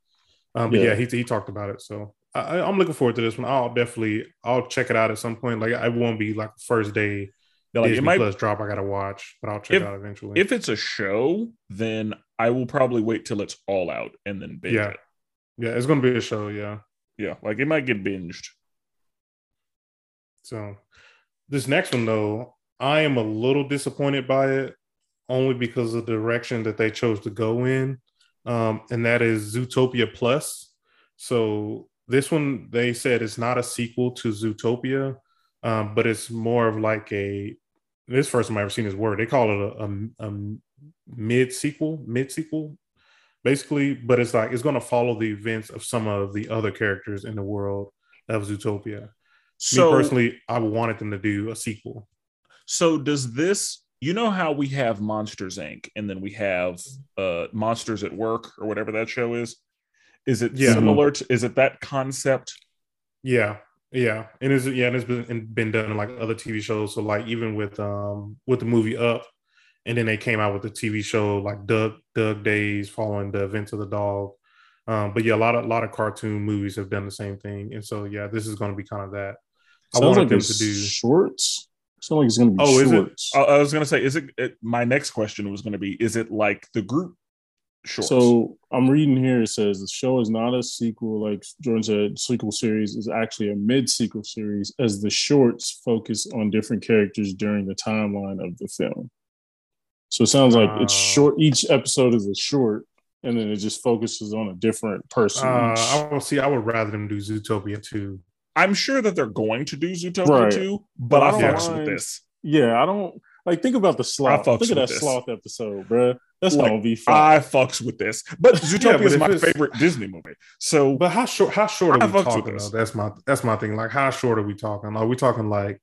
um, but Yeah. yeah, he he talked about it. So I, I'm looking forward to this one. I'll definitely I'll check it out at some point. Like I won't be like first day Yeah, Like Disney it might Plus drop. I gotta watch, but I'll check If- it out eventually. if it's a show, then I will probably wait till it's all out and then binge Yeah. it. yeah, it's gonna be a show. Yeah, Yeah, like it might get binged. So this next one though, I am a little disappointed by it, only because of the direction that they chose to go in, um, and that is Zootopia Plus. So this one they said it's not a sequel to Zootopia, um, but it's more of like a. This first time I ever seen this word. They call it a, a, a mid sequel, mid sequel, basically. But it's like it's going to follow the events of some of the other characters in the world of Zootopia. So Me personally, I wanted them to do a sequel. So does this? You know how we have Monsters Inc. and then we have uh Monsters at Work or whatever that show is. Is it Yeah. similar to? Is it that concept? Yeah, yeah, and it's yeah, and it's been been done in like other TV shows. So like even with um with the movie Up, and then they came out with the TV show like Dug Dug Days following the events of the dog. Um, but yeah, a lot of a lot of cartoon movies have done the same thing, and so yeah, this is going to be kind of that. I wanted like them to do. shorts. Sounds like it's gonna be Oh, is it? I, was gonna say, is it, it? My next question was gonna be, is it like the group shorts? So I'm reading here. It says the show is not a sequel, like Jordan said. Sequel series is actually a mid-sequel series, as the shorts focus on different characters during the timeline of the film. So it sounds like it's Oh. short. Each episode is a short, and then it just focuses on a different person. Uh. I will see. I would rather them do Zootopia too. I'm sure that they're going to do Zootopia Right. too, but But I I fucks with this. yeah, I don't like think about the sloth. Think of that this. sloth episode, bro. That's Like, gonna be fun. I fucks with this, but Zootopia but is my favorite Disney movie. So But how short? How short I are we talking? That's my that's my thing. Like how short are we talking? Are we talking like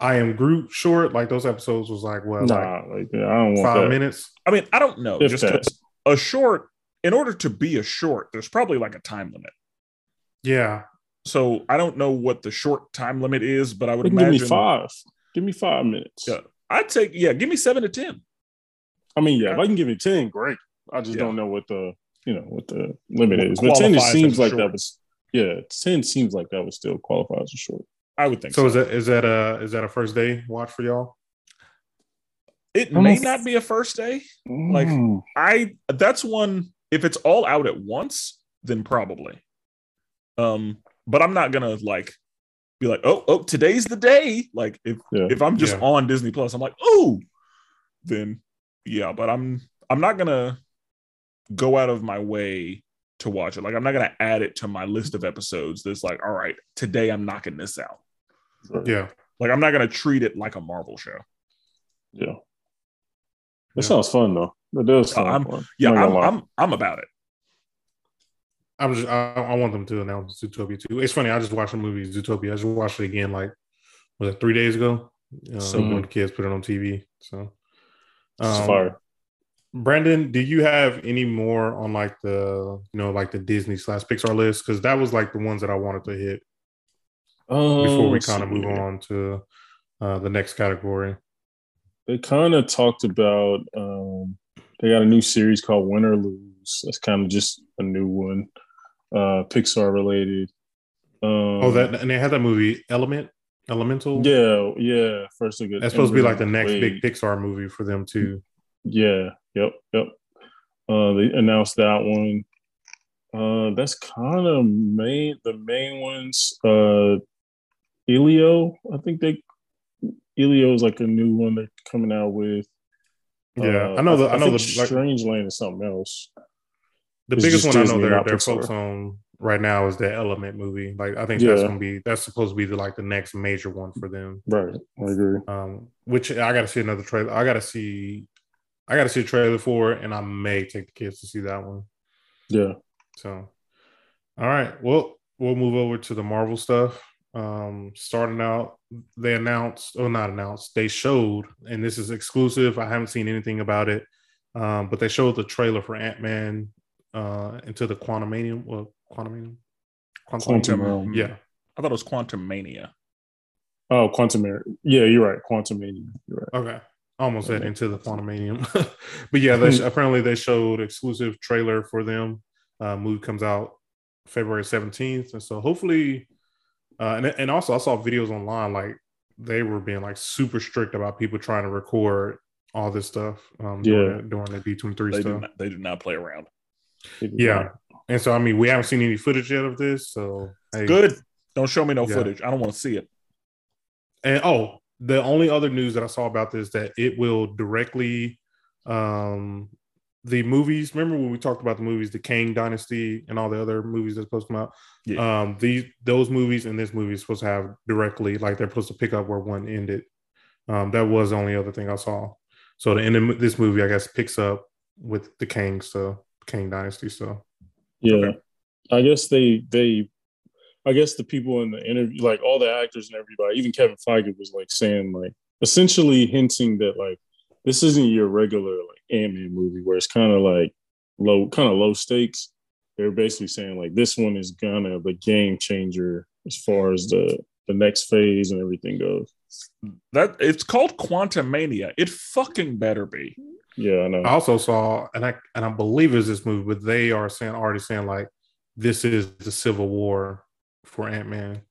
I am Groot short? Like those episodes was like what, like nah, like yeah, I don't want five that. minutes? I mean, I don't know. If just a short, in order to be a short, there's probably like a time limit. Yeah, So I don't know what the short time limit is, but I would They can give imagine me five. Give me five minutes. Yeah. I'd take yeah, give me seven to ten. I mean, yeah, if I can give you ten, great. I just Yeah. don't know what the you know what the limit What is. But ten qualifies just seems like short. that was yeah, ten seems like that would still qualify as a short. I would think So so. is that is that a is that a first day watch for y'all? it I'm may a- not be a first day. Like- Mm. I that's one if it's all out at once, then probably. Um, but I'm not gonna like be like, oh, oh, today's the day. Like if Yeah. if I'm just Yeah. on Disney Plus, I'm like, oh, then yeah, but I'm I'm not gonna go out of my way to watch it. Like I'm not gonna add it to my list of episodes that's like, all right, today I'm knocking this out. Yeah, Like I'm not gonna treat it like a Marvel show. yeah. Yeah. Sounds fun though. That does Yeah, sound I'm- fun. Yeah, I'm gonna lie. I'm I'm about it. I'm just I, I want them to announce Zootopia too. It's funny. I just watched the movie Zootopia. I just watched it again like was it three days ago? Uh, So when the kids put it on TV. So um, fire. Brandon, do you have any more on like the you know like the Disney slash Pixar list? Because that was like the ones that I wanted to hit before Um, we kind of move on to uh, the next category. They kind of talked about um, they got a new series called Win or Lose. That's kind of just a new one, uh, Pixar related. Um, Oh, that and they had that movie Element, Elemental. yeah, yeah. First look at that's supposed to be like the next big Pixar movie for them too. Yeah, yep, yep. Uh, they announced that one. Uh, that's kind of main the main ones. Uh, Elio, I think they Elio is like a new one they're coming out with. Yeah, Uh, I know the I, know think the like, Strange Land is something else. The it's biggest one I know Disney, they're they're focused on right now is the Element movie. Like I think that's gonna be that's supposed to be the, like the next major one for them. Right, I agree. Um, which I got to see another trailer. I got to see, I got to see a trailer for it, and I may take the kids to see that one. Yeah, So, all right, well, we'll move over to the Marvel stuff. Um, starting out, they announced, or not announced, they showed, and this is exclusive. I haven't seen anything about it, um, but they showed the trailer for Ant Man uh, into the Quantumanium. Well, Quantumanium, Quantum Realm. Yeah, I thought it was Quantum Mania. Oh, Quantum Air. Yeah, you're right. Quantum Mania. You're right. Okay. Almost said into the Quantumanium. but yeah, they apparently they showed exclusive trailer for them. Uh, movie comes out February 17th. And so hopefully, uh, and, and also I saw videos online like they were being like super strict about people trying to record all this stuff um, during, during the D23 They do stuff. not, they do not play around. It is Yeah. right. and so I mean, we haven't seen any footage yet of this, so hey. Good. Don't show me no Yeah. footage. I don't want to see it. And oh, the only other news that I saw about this that it will directly um the movies. Remember when we talked about the movies, the Kang Dynasty and all the other movies that's supposed to come out? Yeah. Um these those movies and this movie is supposed to have directly like they're supposed to pick up where one ended. Um that was the only other thing I saw. So the end of this movie, I guess, picks up with the Kang stuff, Kang Dynasty stuff. Yeah. Okay. I guess they they I guess the people in the interview, like all the actors and everybody, even Kevin Feige was like saying like essentially hinting that like this isn't your regular like Ant-Man movie where it's kind of like low kind of low stakes. They're basically saying like this one is gonna be a game changer as far as the the next phase and everything goes. That it's called Quantum Mania. It fucking better be. Yeah, I know. I also saw, and I and I believe it's this movie, but they are saying already saying like this is the Civil War for Ant Man.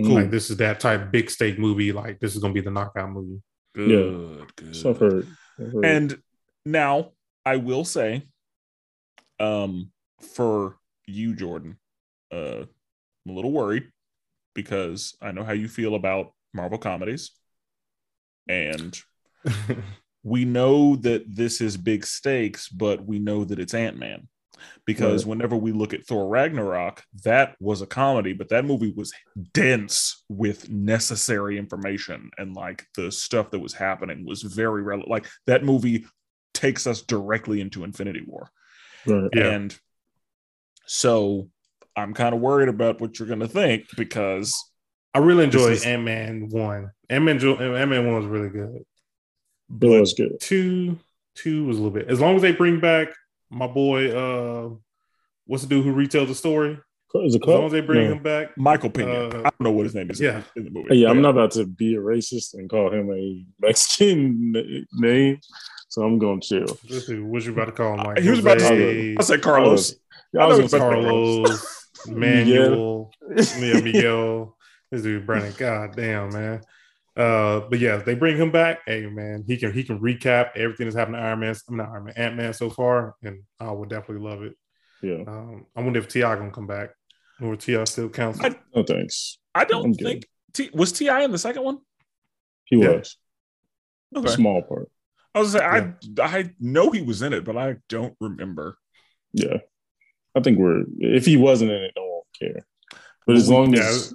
Mm. Like this is that type big stake movie. Like this is gonna be the knockout movie. Good, good. So I've heard. I've heard. And now I will say, um, for you, Jordan, uh, I'm a little worried because I know how you feel about Marvel comedies, and we know that this is big stakes, but we know that it's Ant Man. Because Right. whenever we look at Thor Ragnarok, that was a comedy, but that movie was dense with necessary information and like the stuff that was happening was very relevant. Like that movie takes us directly into Infinity War. Right. Yeah. And so I'm kind of worried about what you're going to think because I really This enjoyed is- Ant Man one. Ant Man Ant Man one was really good. It but was good. Two two was a little bit. As long as they bring back my boy, uh, what's the dude who retells the story? Is it As long as they bring No. him back, Michael Pena, Uh, I don't know what his name is yeah. in the movie. Yeah, I'm not about to be a racist and call him a Mexican name, so I'm going to chill. Let's what you about to call him? Like He was about to say, I said Carlos. I was I gonna Carlos, Manuel, yeah, Miguel. This dude Brandon. God damn, man. Uh, but yeah, they bring him back. Hey, man, he can he can recap everything that's happened to Iron Man. I'm not Iron Man, Ant Man so far, and I would definitely love it. Yeah, Um, I wonder if T.I. gonna come back, or T.I. still counts. I- no thanks. I don't I'm think T was T.I. in the second one. He Yeah. was Okay. small part. I was gonna say I I know he was in it, but I don't remember. Yeah, I think we're. If he wasn't in it, no one would care. But as long Yeah. as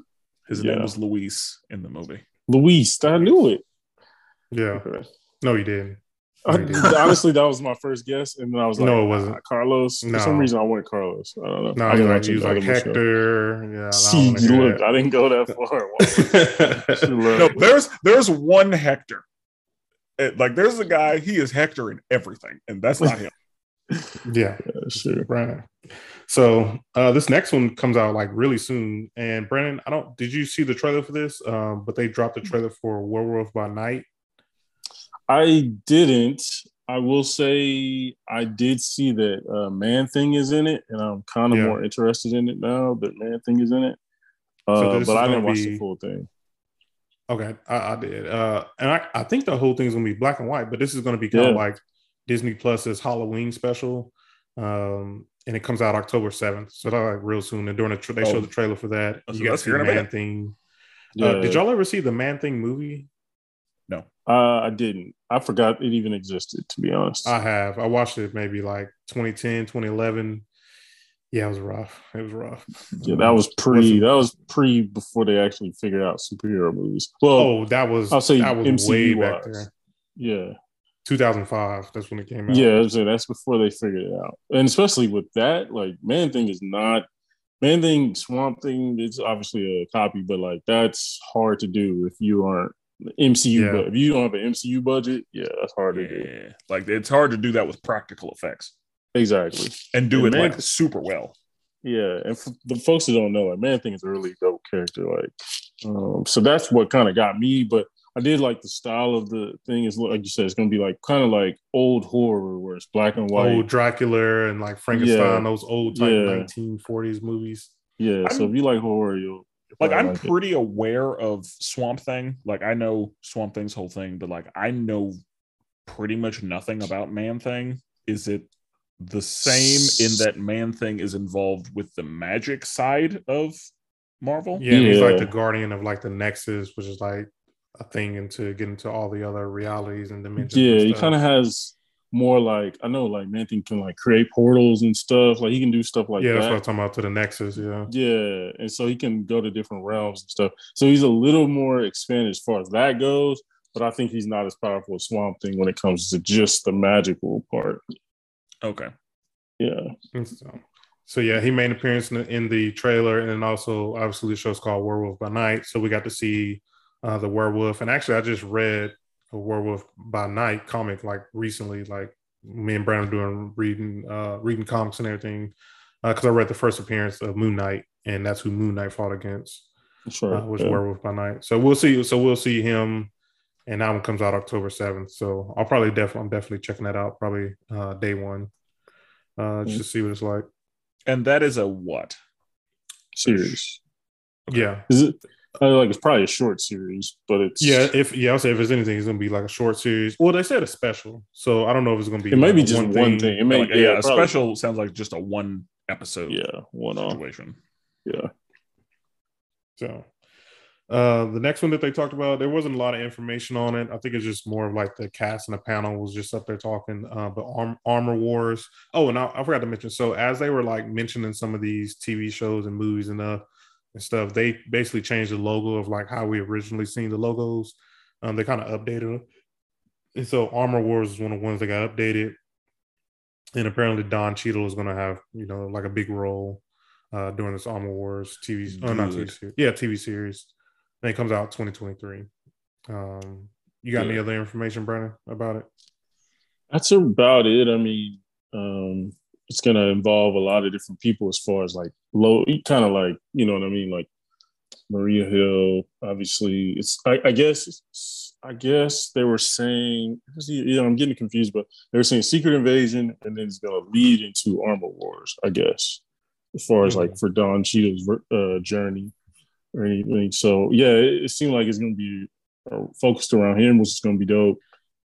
His Yeah. name was Luis in the movie. Luis, I knew it. yeah, no, he didn't. No, he didn't. honestly, that was my first guess, and then I was like, No, it wasn't. "Ah, Carlos." No. For some reason, I went Carlos. I don't know. No, I can was like, actually- he was like can look it up. Hector. Yeah, See, don't wanna hear look, I didn't go that far. No, there's there's one Hector. Eh, Like there's a guy, he is Hector in everything, and that's not him. Yeah, Yeah, sure. Brandon. So uh, this next one comes out like really soon. And Brandon, I don't. Did you see the trailer for this? Um, but they dropped the trailer for Werewolf by Night. I didn't. I will say I did see that uh, Man Thing is in it, and I'm kind of Yeah. more interested in it now that Man Thing is in it. Uh, this but I didn't gonna watch the full thing. Okay, I, I did. Uh, and I, I think the whole thing is gonna be black and white, but this is gonna be kind Yeah. of like Disney Plus's Halloween special. Um, and it comes out October seventh, so that's like real soon. And during the tra- they Oh. showed the trailer for that. So you got to see a Man. Thing. Yeah, Uh, did y'all ever see the Man Thing movie? No, uh, I didn't. I forgot it even existed. To be honest. I have. I watched it maybe like 2010, 2011. Yeah, it was rough. It was rough. yeah, that was pre. That was pre before they actually figured out superhero movies. Well, Oh, that was I'll say that was MCU way back there. yeah, 2005. That's when it came out. yeah. I was saying that's before they figured it out, and especially with that, like Man Thing is not. Man Thing, Swamp Thing, it's obviously a copy, but like that's hard to do if you aren't MCU. Yeah. But if you don't have an MCU budget, yeah, that's hard to do. Yeah, like it's hard to do that with practical effects Exactly. and do And it man- like super well. Yeah, and for the folks that don't know, like Man Thing is a really dope character. Like, um, so that's what kind of got me. But I did like the style of the thing. Is like you said, it's gonna be like kind of like old horror where it's black and white. Old Dracula and like Frankenstein, Yeah. those old type Yeah. 1940s movies. yeah, so I'm- if you like horror, you'll Like I'm it. pretty aware of Swamp Thing. Like I know Swamp Thing's whole thing, but like I know pretty much nothing about Man Thing. Is it the same in that Man Thing is involved with the magic side of Marvel. Yeah, and he's like the guardian of like the Nexus, which is like a thing into get into all the other realities and dimensions. Yeah, and he kind of has more like I know like Man Thing can like create portals and stuff. Like he can do stuff like yeah, that's that. what I'm talking about to the Nexus. Yeah, Yeah, and so he can go to different realms and stuff. So he's a little more expanded as far as that goes, but I think he's not as powerful as Swamp Thing when it comes to just the magical part. Okay. Yeah. So, so yeah, he made an appearance in the, in the trailer, and then also obviously the show's called Werewolf by Night. So we got to see uh, the werewolf, and actually I just read a Werewolf by Night comic like recently. Like me and Brandon doing reading uh, reading comics and everything because I read the first appearance of Moon Knight, and that's who Moon Knight fought against. Sure. uh, was yeah. Werewolf by Night. So we'll see. So we'll see him, and that one comes out October seventh. So I'll probably definitely I'm definitely checking that out probably uh, day one, uh, just to see what it's like. And that is a what? series. Yeah, Is it I feel like it's probably a short series, but it's yeah. If yeah, I'll say if it's anything, it's gonna be like a short series. Well, they said a special, so I don't know if it's gonna be. it may be just one thing. It may Like, yeah, yeah, a probably- special sounds like just a one episode Yeah, one off. situation. Yeah. So uh the next one that they talked about, there wasn't a lot of information on it. I think it's just more of like the cast and the panel was just up there talking. Uh but Arm- Armor Wars. Oh, and I, I forgot to mention. So as they were like mentioning some of these TV shows and movies and uh and stuff, they basically changed the logo of like how we originally seen the logos. Um, they kind of updated them. And so Armor Wars is one of the ones that got updated. And apparently Don Cheadle is gonna have, you know, like a big role uh during this Armor Wars TV oh not TV series. Yeah, TV series. And it comes out 2023. Um you got any other information, Brandon, about it? That's about it. I mean, um, it's gonna involve a lot of different people as far as like low, kind of like you know what I mean, like Maria Hill. Obviously, it's I, I guess it's- I guess they were saying yeah, I'm getting confused, but they were saying Secret Invasion, and then it's gonna lead into Armor Wars. I guess as far as like for Don Cheadle's uh, journey or anything. So yeah, it, it seemed like it's gonna be uh, focused around him, which is gonna be dope.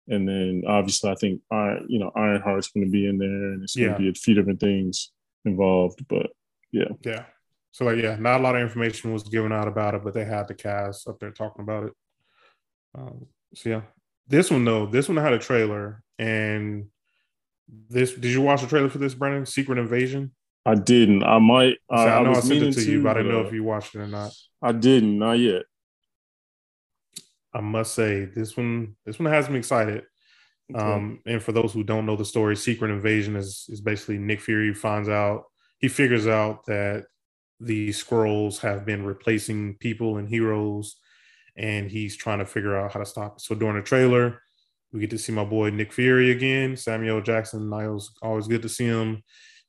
And then obviously, I think Iron, you know, Ironheart's going to be in there, and it's going Yeah. to be a few different things involved. But Yeah. Yeah. So like yeah, not a lot of information was given out about it, but they had the cast up there talking about it. Um, so yeah. This one though, this one had a trailer and this did you watch the trailer for this, Brennan? Secret Invasion? I didn't. I might. So I, I know I, was sent it meaning to you, but I didn't know if you watched it or not. I didn't. Not yet. I must say this one this one has me excited. Um, and for those who don't know the story, Secret Invasion is is basically Nick Fury finds out he figures out that the Skrulls have been replacing people and heroes, and he's trying to figure out how to stop it. So during the trailer, we get to see my boy Nick Fury again, Samuel Jackson. Niles, always good to see him.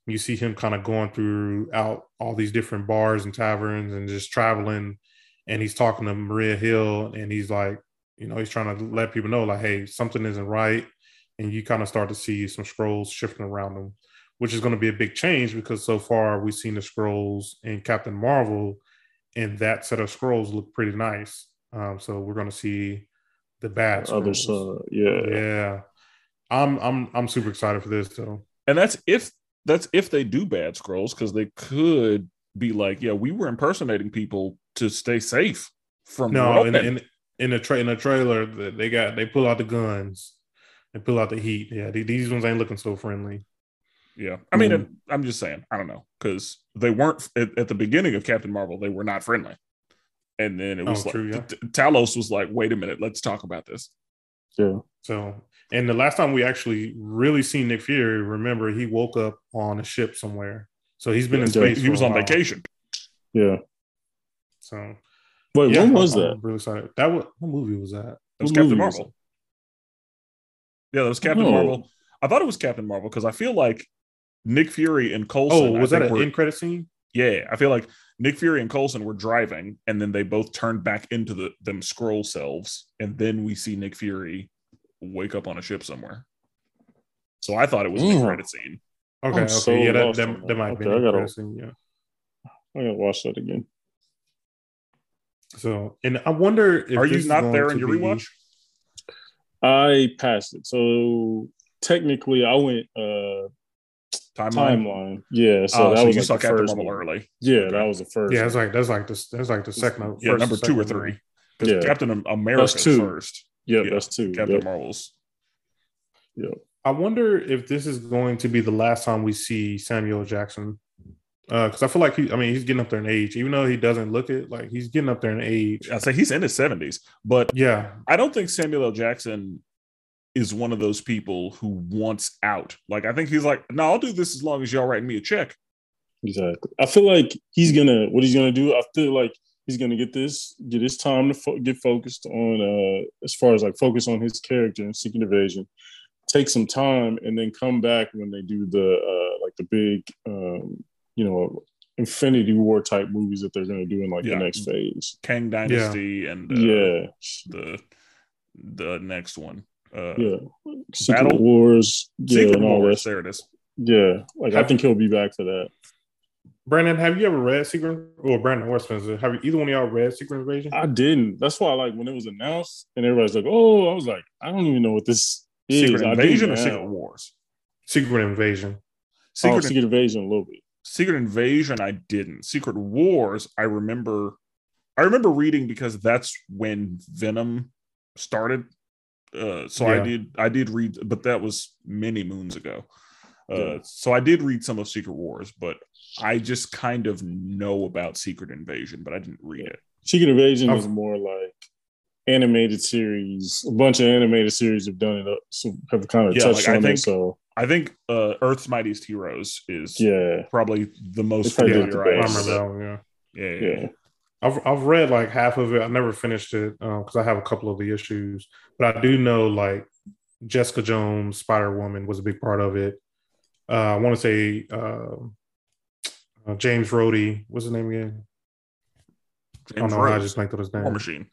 You see him kind of going throughout all these different bars and taverns and just traveling, and he's talking to Maria Hill, and he's like, you know, he's trying to let people know, like, hey, something isn't right. And you kind of start to see some Skrulls shifting around them, which is going to be a big change because so far we've seen the Skrulls in Captain Marvel, and that set of Skrulls look pretty nice. Um, so we're going to see the bad Other Skrulls. side. Yeah. Yeah, I'm I'm I'm super excited for this though. And that's if that's if they do bad Skrulls, because they could be like, yeah, we were impersonating people to stay safe from No, in, in in the tra- in the trailer, th- they got they pull out the guns, they pull out the heat. Yeah, these ones ain't looking so friendly. Yeah, I mean, Mhm. I'm just saying, I don't know, because they weren't at, at the beginning of Captain Marvel, they were not friendly, and then it Oh, was like true, yeah. T- T- Talos was like, "Wait a minute, let's talk about this." Yeah. So, and the last time we actually really seen Nick Fury, remember he woke up on a ship somewhere. So he's been in space. He was on while. vacation. Yeah. So, Wait, yeah, when was I'm- that? I'm really excited. That was what movie was that? It was What Captain movie was Marvel. Yeah, that was Captain Oh. Marvel. I thought it was Captain Marvel because I feel like Nick Fury and Coulson. Oh, was I that think an were- end credit scene? Yeah, I feel like Nick Fury and Coulson were driving, and then they both turned back into the them Skrull selves, and then we see Nick Fury wake up on a ship somewhere. So I thought it was an Damn. credit scene. Okay, I'm okay, so yeah, that, that, that that. might be Okay, an I end gotta- credit scene. Yeah. I gotta watch that again. So, and I wonder if Are you not there in your be- rewatch? I passed it. So technically, I went. uh timeline. timeline. Yeah, so So, that so was you like saw the Captain first Marvel one. early. Yeah, Okay. that was the first. Yeah, it's like that's like this. That's like the second. Yeah, first number two or three. Because Yeah. Captain America's two. first. Yep, yeah, that's two. Captain Yep. Marvel's. I wonder if this is going to be the last time we see Samuel Jackson. Uh, because I feel like he, I mean, he's getting up there in age, even though he doesn't look it. Like he's getting up there in age. I say he's in his seventies, but Yeah, I don't think Samuel L. Jackson is one of those people who wants out. Like I think he's like, no, I'll do this as long as y'all write me a check. Exactly. I feel like he's gonna what he's gonna do. I feel like he's gonna get this get his time to fo- get focused on uh as far as like focus on his character and Secret Invasion. Take some time and then come back when they do the uh like the big um you know Infinity War type movies that they're gonna do in like Yeah. the next phase. Kang Dynasty and uh, yeah, the the next one. Uh, yeah. Secret Battle- Wars, yeah, Secret and all Wars. that. There it is. Yeah, like I think he'll be back for that. Brandon, have you ever read Secret? Or Brandon or Spencer? Have you, either one of y'all read Secret Invasion? I didn't. That's why, like, when it was announced and everybody's like, "Oh," I was like, "I don't even know what this is." Secret Invasion or didn't Secret Wars? Secret Invasion. Secret, oh, Secret Invasion a little bit. Secret Invasion, I didn't. Secret Wars, I remember. I remember reading because that's when Venom started. Uh, so I did. I did read, but that was many moons ago. Uh, Yeah. So I did read some of Secret Wars, but I just kind of know about Secret Invasion, but I didn't read it. Secret Invasion I've- is more like animated series. A bunch of animated series have done it. Up, so have kind of Yeah, touched like, I on think- it. So I think uh, Earth's Mightiest Heroes is yeah, probably the most They familiar. the I I remember that one. Yeah. Yeah, yeah, yeah. I've I've read like half of it. I never finished it because I have a couple of the issues, but I do know like Jessica Jones, Spider Woman was a big part of it. Uh, I want to say uh, uh, James Rhodey. What's his name again? I don't James know. I just blanked on his name. War Machine.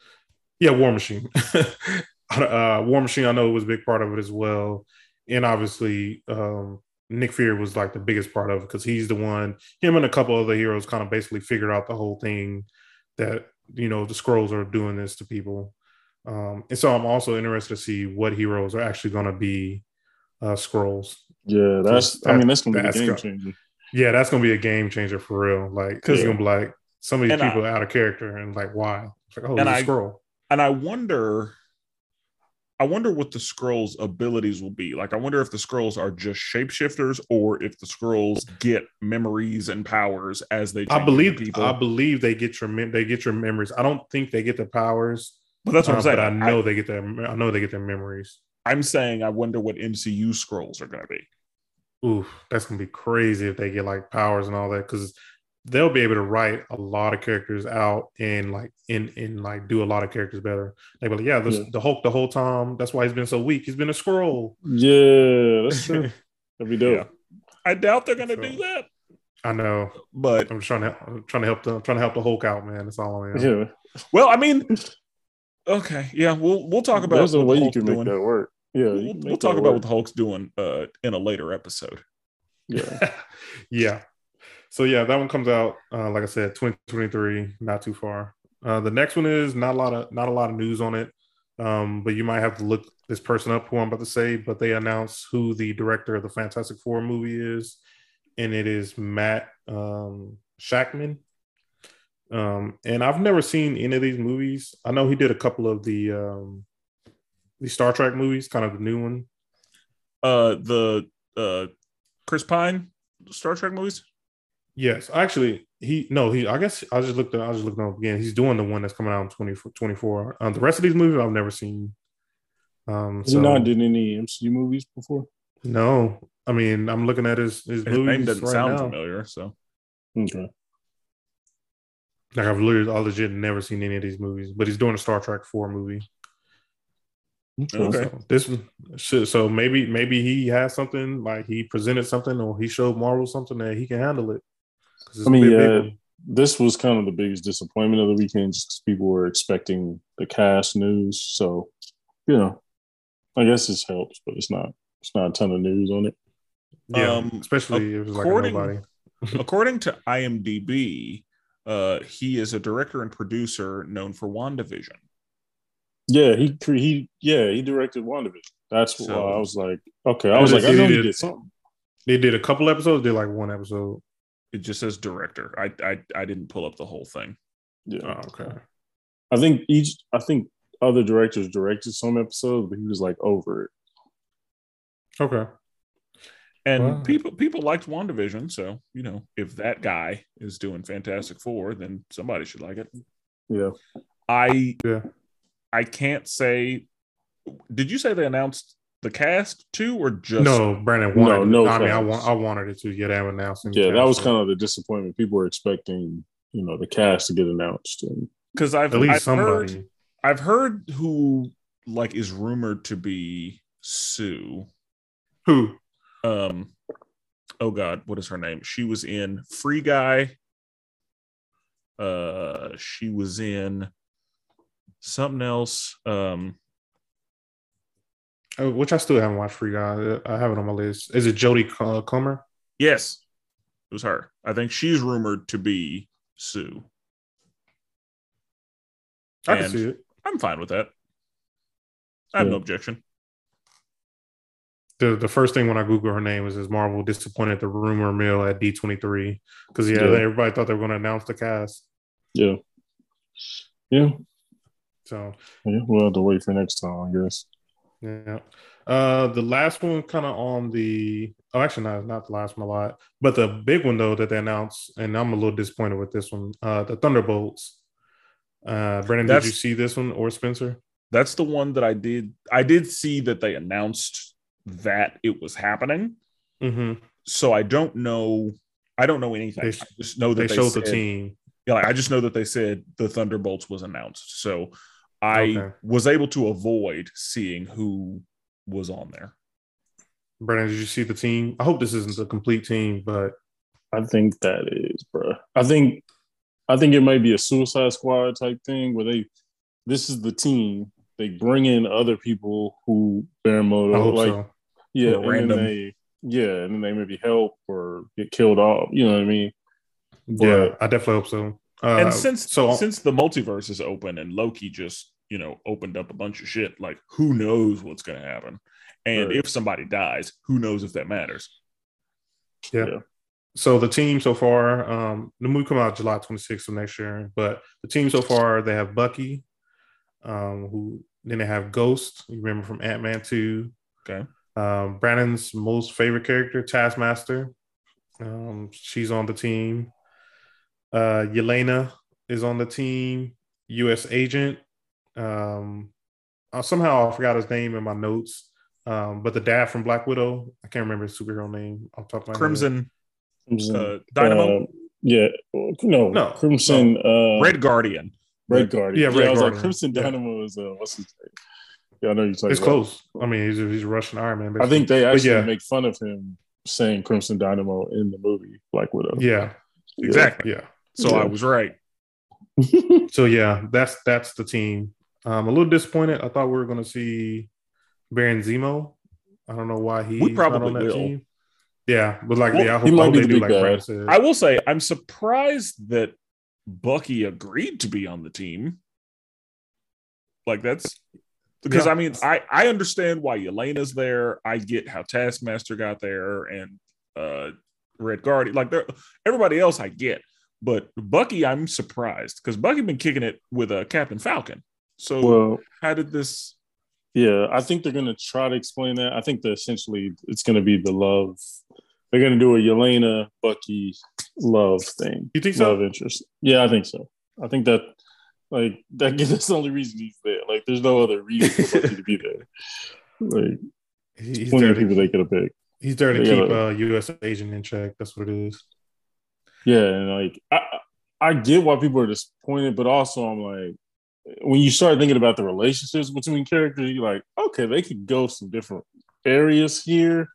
Yeah, War Machine. uh, War Machine. I know was a big part of it as well, and obviously um, Nick Fury was like the biggest part of it because he's the one. Him and a couple other heroes kind of basically figured out the whole thing that you know the Skrulls are doing this to people, um, and so I'm also interested to see what heroes are actually going to be uh, Skrulls. Yeah, that's. I mean, that's gonna be that's the game go- changer. Yeah, that's going to be a game changer for real. Like, because Yeah. you're gonna be like some of these And I- people are out of character and like why? It's like, oh, And a I- Skrull. and I wonder, I wonder what the Skrulls' abilities will be. Like, I wonder if the Skrulls are just shapeshifters or if the Skrulls get memories and powers as they. I believe people. I believe they get your mem- they get your memories. I don't think they get the powers, but that's what uh, I'm saying. I I know they get their I know they get their memories. I'm saying I wonder what MCU Skrulls are going to be. Oof, that's gonna be crazy if they get like powers and all that because they'll be able to write a lot of characters out and like in in like do a lot of characters better. They be like, yeah, this, Yeah. the Hulk the whole time. That's why he's been so weak. He's been a Skrull. Yeah, that's true. That'd be dope. Yeah. I doubt they're going to So- do that, I know. but I'm just trying to I'm trying to help the I'm trying to help the Hulk out, man. That's all I am. Yeah, well, I mean, okay, yeah, we'll we'll talk about there's a way the you Hulk's can make that work. Yeah, We'll, we'll talk about work. what the Hulk's doing uh, in a later episode. Yeah, yeah. So yeah, that one comes out uh, like I said, 2023, not too far. Uh, the next one is not a lot of not a lot of news on it, um, but you might have to look this person up who I'm about to say. But they announced who the director of the Fantastic Four movie is, and it is Matt um, Shakman. Um, and I've never seen any of these movies. I know he did a couple of the um, the Star Trek movies, kind of the new one. Uh, the uh, Chris Pine Star Trek movies. Yes, actually, he no, he. I guess I just looked. At, I just looked up again. He's doing the one that's coming out in 24. 24. Um, the rest of these movies I've never seen. Um, has so he not did any MCU movies before? no, I mean I'm looking at his his, His name movies doesn't right sound now. familiar, so Okay, Like I've literally, I legit never seen any of these movies. But he's doing a Star Trek four movie. Okay. So this should so maybe maybe he has something like he presented something or he showed Marvel something that he can handle it. 'Cause it's I mean, gonna big yeah, this was kind of the biggest disappointment of the weekend, just because people were expecting the cast news. So, you know, I guess this helps, but it's not. It's not a ton of news on it. yeah, um, especially if it's like according- nobody. according to IMDb, uh, he is a director and producer known for WandaVision. Yeah, he he yeah he directed WandaVision. That's So- why I was like, okay, I was like, I know he did. did something. They did a couple episodes. Did like one episode. It just says director. I I I didn't pull up the whole thing. Yeah. Oh, okay. I think each. I think other directors directed some episodes, but he was like over it. Okay. And Wow. people people liked WandaVision, so you know if that guy is doing Fantastic Four, then somebody should like it. Yeah. I Yeah. I can't say. Did you say they announced the cast too, or just no, Brandon No, wanted. no I mean, I cast. want. I wanted it to. Yeah, announced. Yeah, that was kind of the disappointment. People were expecting, you know, the cast to get announced, because I've at least I've somebody. heard I've heard who like is rumored to be Sue. Who? Um, oh God, what is her name? She was in Free Guy. Uh, she was in something else. Um, Uh, which I still haven't watched. Free Guy. Uh, I have it on my list. Is it Jodie Co- uh, Comer? yes, it was her. I think she's rumored to be Sue. I can see it. I'm fine with that. I have no objection. The the first thing when I Google her name was is Marvel disappointed the rumor mill at D twenty three because yeah, Yeah. everybody thought they were going to announce the cast. yeah, yeah, So yeah. We'll have to wait for next time, I guess. Yeah. Uh, the last one kind of on the oh, actually not not the last one a lot, but the big one though that they announced, and I'm a little disappointed with this one. Uh, the Thunderbolts. Uh, Brandon, That's- did you see this one or Spencer? That's the one that I did. I did see that they announced that it was happening. Mm-hmm. So I don't know. I don't know anything. They- I just know that They they, showed said, the team. Yeah, like, I just know that they said the Thunderbolts was announced. So I Okay. was able to avoid seeing who was on there. Brandon, did you see the team? I hope this isn't a complete team, but I think that is, bro. I think, I think it might be a Suicide Squad type thing where they, this is the team. They bring in other people who bear I moto, like so. yeah, Or and random. then they, yeah, and then they maybe help or get killed off. You know what I mean? Yeah, I definitely hope so. Uh, and since so since the multiverse is open and Loki just you know opened up a bunch of shit, like who knows what's going to happen? And Right. if somebody dies, who knows if that matters? Yeah. Yeah. So the team so far, um, the movie come out July 26th of next year, but the team so far they have Bucky, um, who then they have Ghost, you remember from Ant Man 2. Okay. Um, Brandon's most favorite character, Taskmaster. Um, she's on the team. Uh, Yelena is on the team, US agent. Um, somehow I forgot his name in my notes. Um, but the dad from Black Widow, I can't remember his superhero name off the top of my. Crimson Crimson, uh, Dynamo, uh, yeah, no, No, Crimson, uh, Red Guardian. Red Guardian. Yeah, Yeah, Red I was like Guardian. Crimson Yeah. Dynamo is uh, what's his name? Yeah, I know you're talking. It's about. close. I mean, he's a, he's a Russian Iron Man. I think they actually yeah. make fun of him saying Crimson Dynamo in the movie Black Widow. Yeah, Yeah. Exactly. yeah. So Yeah. I was right. So yeah, that's that's the team. I'm a little disappointed. I thought we were going to see Baron Zemo. I don't know why he. We probably will. Team. Yeah, but like, Well, yeah, I hope, I hope they the do like guy. Brandon said. I will say I'm surprised that Bucky agreed to be on the team. Like that's because Yeah. I mean I I understand why Yelena's there. I get how Taskmaster got there and uh Red Guardian. Like they're everybody else I get, but Bucky I'm surprised because Bucky been kicking it with uh, Captain Falcon. So Well, how did this? yeah, I think they're gonna try to explain that. I think that essentially it's gonna be the love. They're gonna do a Yelena Bucky love thing. You think so? Love interest. Yeah, I think so. I think that like that that's the only reason he's there. Like, there's no other reason for Bucky to be there. Like, he's plenty there of to, people they could have picked. he's there to they keep gotta- uh, U.S. agent in check. That's what it is. Yeah, and like I, I get why people are disappointed, but also I'm like, when you start thinking about the relationships between characters, you're like, okay, they could go some different areas here,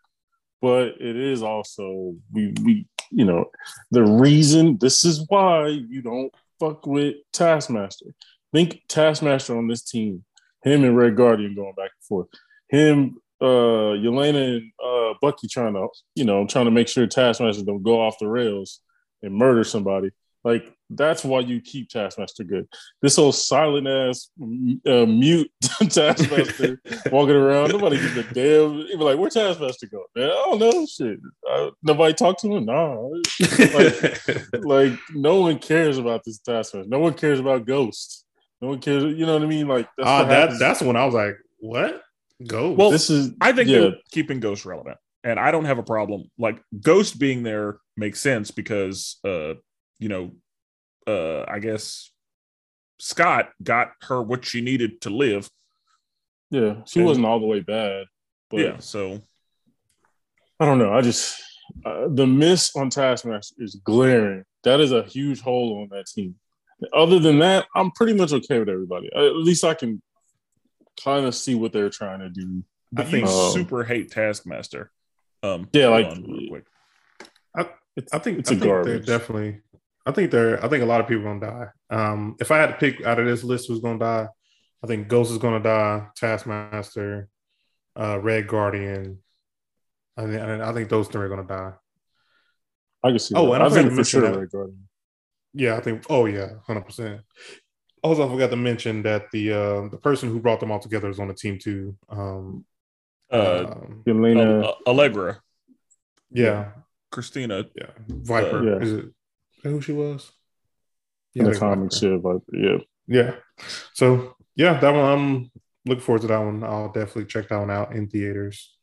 but it is also we we you know the reason this is why you don't fuck with Taskmaster. Think Taskmaster on this team, him and Red Guardian going back and forth, him, uh, Yelena and uh, Bucky trying to you know trying to make sure Taskmaster don't go off the rails and murder somebody. Like that's why you keep Taskmaster good. This whole silent ass uh, mute Taskmaster walking around, nobody gives a damn. Even like, where Taskmaster go? Man, I don't know. Shit, uh, nobody talk to him. Nah, like, like no one cares about this Taskmaster. No one cares about Ghost. No one cares. You know what I mean? Like that's uh, that, that's when I was like, what? Ghost? Well, this is. I think yeah. they're keeping Ghost relevant, and I don't have a problem. Like Ghost being there makes sense because, uh, you know, uh, I guess Scott got her what she needed to live. Yeah, she and, wasn't all the way bad. But yeah, so I don't know. I just uh, the miss on Taskmaster is glaring. That is a huge hole on that team. Other than that, I'm pretty much okay with everybody. At least I can kind of see what they're trying to do. I think um, super hate Taskmaster. Um, yeah, like I, I think it's I a think garbage. Definitely, I think they're. I think a lot of people are gonna die. Um, if I had to pick out of this list who's gonna die, I think Ghost is gonna die. Taskmaster, uh, Red Guardian. I think. I think those three are gonna die. I can see. Oh, that. and I, I think for sure Red Guardian. Yeah, I think. Oh yeah, hundred percent. Also, I forgot to mention that the uh, the person who brought them all together is on the team too. Um, uh, um, Elena Allegra. Yeah, Christina. Yeah, Viper. Uh, yeah. Is it who she was? Yeah, In the comics, yeah, Viper. Yeah, yeah. So yeah, that one. I'm looking forward to that one. I'll definitely check that one out in theaters.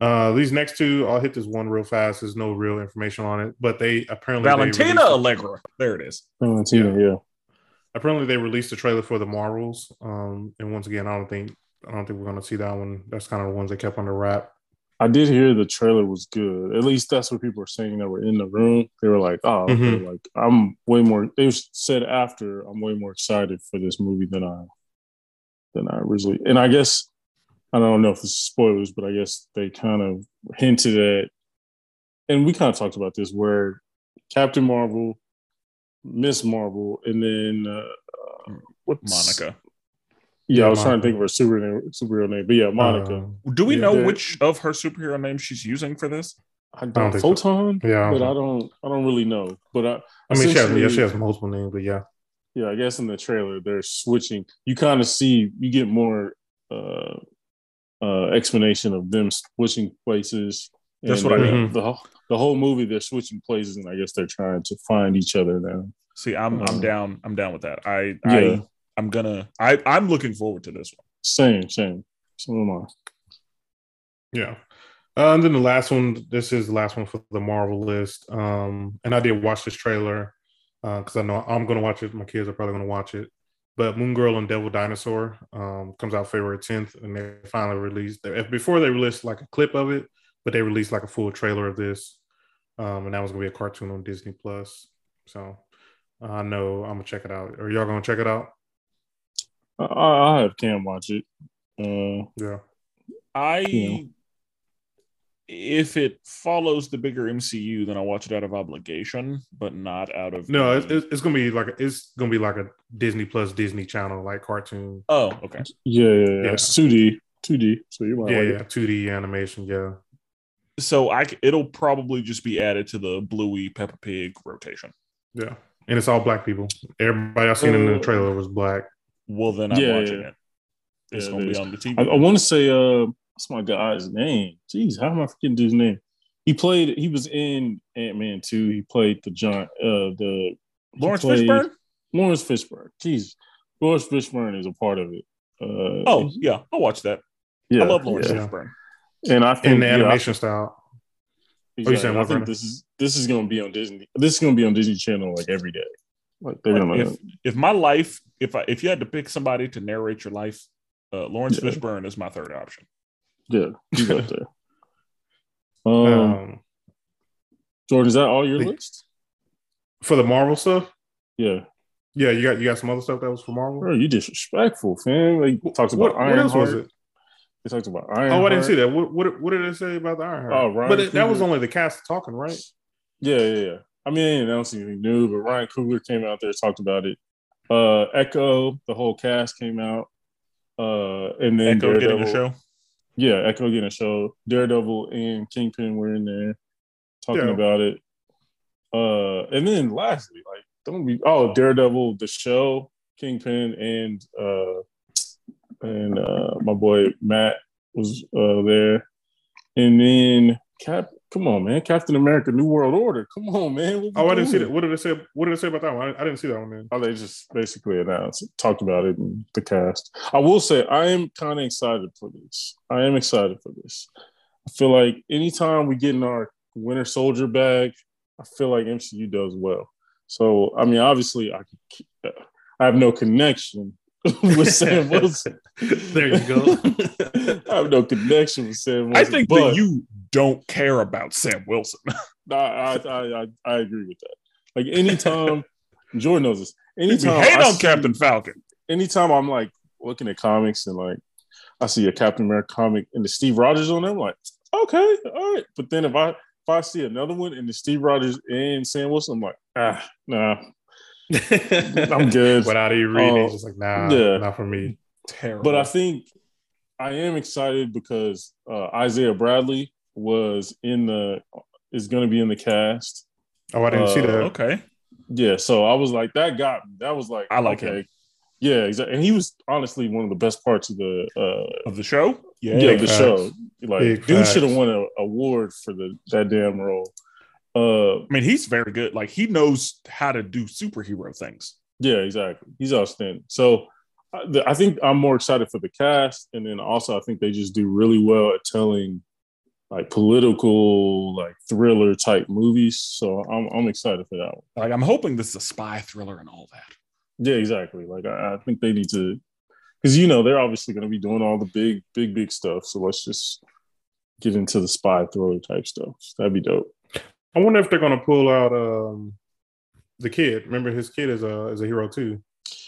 Uh, these next two, I'll hit this one real fast. There's no real information on it, but they apparently Valentina they Allegra. There it is. Valentina, yeah. yeah. Apparently, they released a trailer for the Marvels. Um, and once again, I don't think I don't think we're gonna see that one. That's kind of the ones they kept under wrap. I did hear the trailer was good. At least that's what people were saying that were in the room. They were like, "Oh, mm-hmm. like I'm way more." They said after I'm way more excited for this movie than I than I originally. And I guess I don't know if it's spoilers, but I guess they kind of hinted at, and we kind of talked about this, where Captain Marvel, Miss Marvel, and then uh, what's Monica. Yeah, yeah I was Monica. trying to think of her super name, superhero name, but yeah, Monica. Uh, Do we yeah, know which of her superhero names she's using for this? I don't, I don't Photon, so. yeah, but I don't, I don't really know. But I, I mean, she has, yeah, she has multiple names, but yeah, yeah. I guess in the trailer they're switching. You kind of see, you get more uh uh, explanation of them switching places. That's what I mean. The, the whole movie, they're switching places, and I guess they're trying to find each other now. See, I'm um, I'm down. I'm down with that. I yeah. I I'm gonna. I I'm looking forward to this one. Same, same. So am I. Yeah. Uh, and then the last one. This is the last one for the Marvel list. Um, and I did watch this trailer because uh, I know I'm gonna watch it. My kids are probably gonna watch it. But Moon Girl and Devil Dinosaur um, comes out February 10th, and they finally released. Before they released like a clip of it, but they released like a full trailer of this, um, and that was gonna be a cartoon on Disney Plus. So I know I'm gonna check it out. Are y'all gonna check it out? I, I have Cam watch it. Uh, yeah, I yeah if it follows the bigger MCU, then I'll watch it out of obligation, but not out of no. It's, it's gonna be like a, it's gonna be like a Disney Plus Disney Channel like cartoon. Oh, okay. Yeah, yeah, yeah. yeah. It's two D, two D. So you might yeah, like yeah, two D animation. Yeah. So I it'll probably just be added to the Bluey Peppa Pig rotation. Yeah, and it's all black people. Everybody I've seen uh, in the trailer was black. Well, then I'm yeah, watching yeah. it. It's gonna be on the TV. I, I want to say, uh, what's my guy's name? Jeez, how am I forgetting his name? He played. He was in Ant Man two. He played the John. Uh, the Laurence Fishburne. Laurence Fishburne. Jeez, Laurence Fishburne is a part of it. Uh, oh yeah, I'll watch that. Yeah, I love Laurence yeah. Fishburne. And I think in the animation yeah, style. Exactly. I think this is this is going to be on Disney. This is going to be on Disney Channel like every day. Like they're like gonna. If, if my life, if I if you had to pick somebody to narrate your life, uh, Laurence yeah. Fishburne is my third option. Yeah, he's up there. Um, um, Jordan, is that all your the, list for the Marvel stuff? Yeah, yeah. You got you got some other stuff that was for Marvel. Bro, you disrespectful, fam. Like talks about what, Iron what else Heart. was it? They talked about Iron. Oh, I didn't see that. What what, what did they say about the Iron Heart? Oh, Ryan but it, that was only the cast talking, right? Yeah, yeah, yeah. I mean, they didn't announce anything new, but Ryan Coogler came out there talked about it. Uh, Echo, the whole cast came out. Uh, and then Echo Daredevil, getting a show. Yeah, Echo getting a show. Daredevil and Kingpin were in there talking yeah. about it. Uh, and then lastly, like don't be. Oh, Daredevil, the show, Kingpin, and uh, and uh, my boy Matt was uh, there, and then Cap. Come on, man! Captain America: New World Order. Come on, man! Oh, I didn't see that. What did it say? What did it say about that one? I, I didn't see that one, man. Oh, they just basically announced, talked about it in the cast. I will say, I am kind of excited for this. I am excited for this. I feel like anytime we get in our Winter Soldier bag, I feel like MCU does well. So, I mean, obviously, I could, I have no connection with Sam Wilson. there you go. I have no connection with Sam Wilson. I think that you don't care about Sam Wilson. I, I, I, I agree with that. Like anytime, Jordan knows this. Anytime hate I on see- Captain Falcon. anytime I'm like looking at comics and like I see a Captain America comic and the Steve Rogers on there, I'm like, okay, all right. But then if I if I see another one and the Steve Rogers and Sam Wilson, I'm like, ah, nah, I'm good. Without even reading, it's just like, nah, yeah. not for me. Terrible. But I think I am excited because uh, Isaiah Bradley was in the is going to be in the cast. Oh, I didn't see Uh, that. okay. Yeah, so I was like, that got me. That was like, I like okay. him. Yeah, exactly. And he was honestly one of the best parts of the uh, Of the show? yeah, Big the facts. show. Like, Big dude should have won an award for the that damn role. Uh, I mean, he's very good. Like he knows how to do superhero things. yeah, exactly. He's outstanding. So, I, think I'm more excited for the cast, and then also I think they just do really well at telling like political, like thriller type movies. So I'm I'm excited for that one. Like I'm hoping this is a spy thriller and all that. Yeah, exactly. Like I, I think they need to, because you know they're obviously going to be doing all the big, big, big stuff. So let's just get into the spy thriller type stuff. That'd be dope. I wonder if they're gonna pull out um the kid. Remember, his kid is a is a hero too.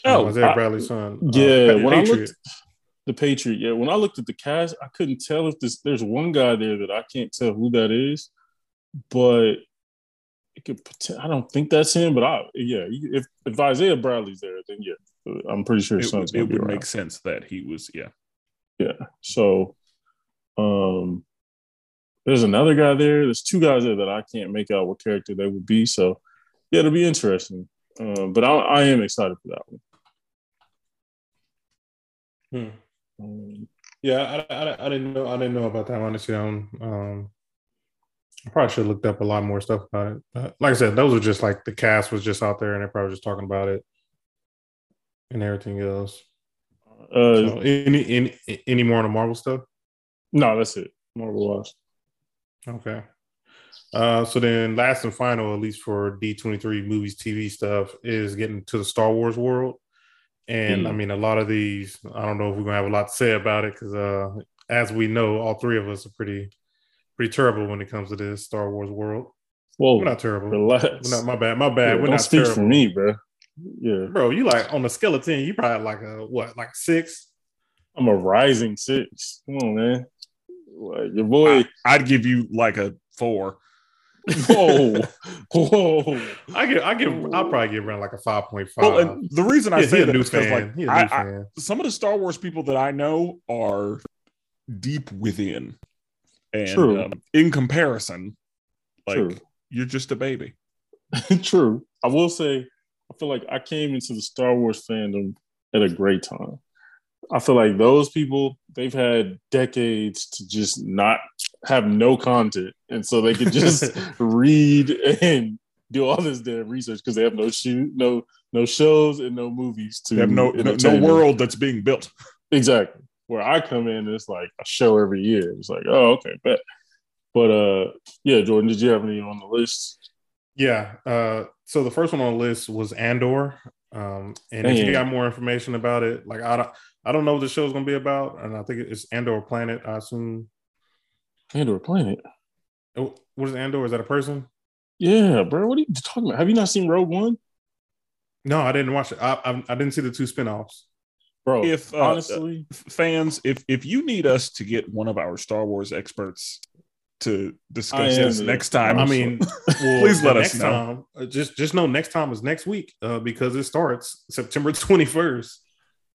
Oh, Um, Isaiah I- Bradley's son. uh, Yeah, Pa- when I looked the Patriot, yeah, when I looked at the cast, I couldn't tell if this. There's one guy there that I can't tell who that is, but it could. poten- I don't think that's him, but I yeah, if if Isaiah Bradley's there, then yeah, I'm pretty sure his It, son's would- it be would around. make sense that he was, yeah, yeah. So, um, there's another guy there. There's two guys there that I can't make out what character they would be. So, yeah, it'll be interesting. Um, but I, I am excited for that one. Hmm. Um, Yeah, I, I, I didn't know I didn't know about that one. Honestly, um, um, I probably should have looked up a lot more stuff about it. But like I said, those are just like the cast was just out there, and they're probably just talking about it and everything else. uh, So, any any any more on the Marvel stuff? no, that's it. Marvel Watch. Okay. Uh, so then, last and final, at least for D twenty three movies, TV stuff, is getting to the Star Wars world. And Hmm. I mean, a lot of these, I don't know if we're gonna have a lot to say about it because, uh, as we know, all three of us are pretty, pretty terrible when it comes to this Star Wars world. Whoa, We're not terrible. relax. We're not, my bad. My bad. Yeah, We're don't not speak terrible. for me, bro. Yeah, bro. You like on the skeleton? You probably like a what, like a six? I'm a rising six. Come on, man. Like, your boy. I, would give you like a four. whoa, whoa. I get, I give, I'll probably give around like a five point five. Well, and the reason I He- say he a that new is because fan. like He a new I, I, some of the Star Wars people that I know are deep within, and True. um, in comparison, like True. you're just a baby. True. I will say, I feel like I came into the Star Wars fandom at a great time. I feel like those people, they've had decades to just not have no content. And so they could just read and do all this damn research because they have no shoot, no no shows and no movies to You have no no, no world that's being built. Exactly. Where I come in, it's like a show every year. It's like, oh, okay, bet. But uh yeah, Jordan, did you have any on the list? Yeah. Uh, so the first one on the list was Andor. Um, and if you got more information about it, like I don't, I don't know what the show's gonna be about, and I think it's Andor Planet. I assume. Andor Planet. Oh, What is Andor? Is that a person? Yeah, bro. What are you talking about? Have you not seen Rogue One? No, I didn't watch it. I, I, I didn't see the two spinoffs. Bro, If, uh, honestly, F- Fans, if if you need us to get one of our Star Wars experts to discuss this next time, I mean, well, Please let us know. Time, uh, just just know next time is next week uh, because it starts September twenty first.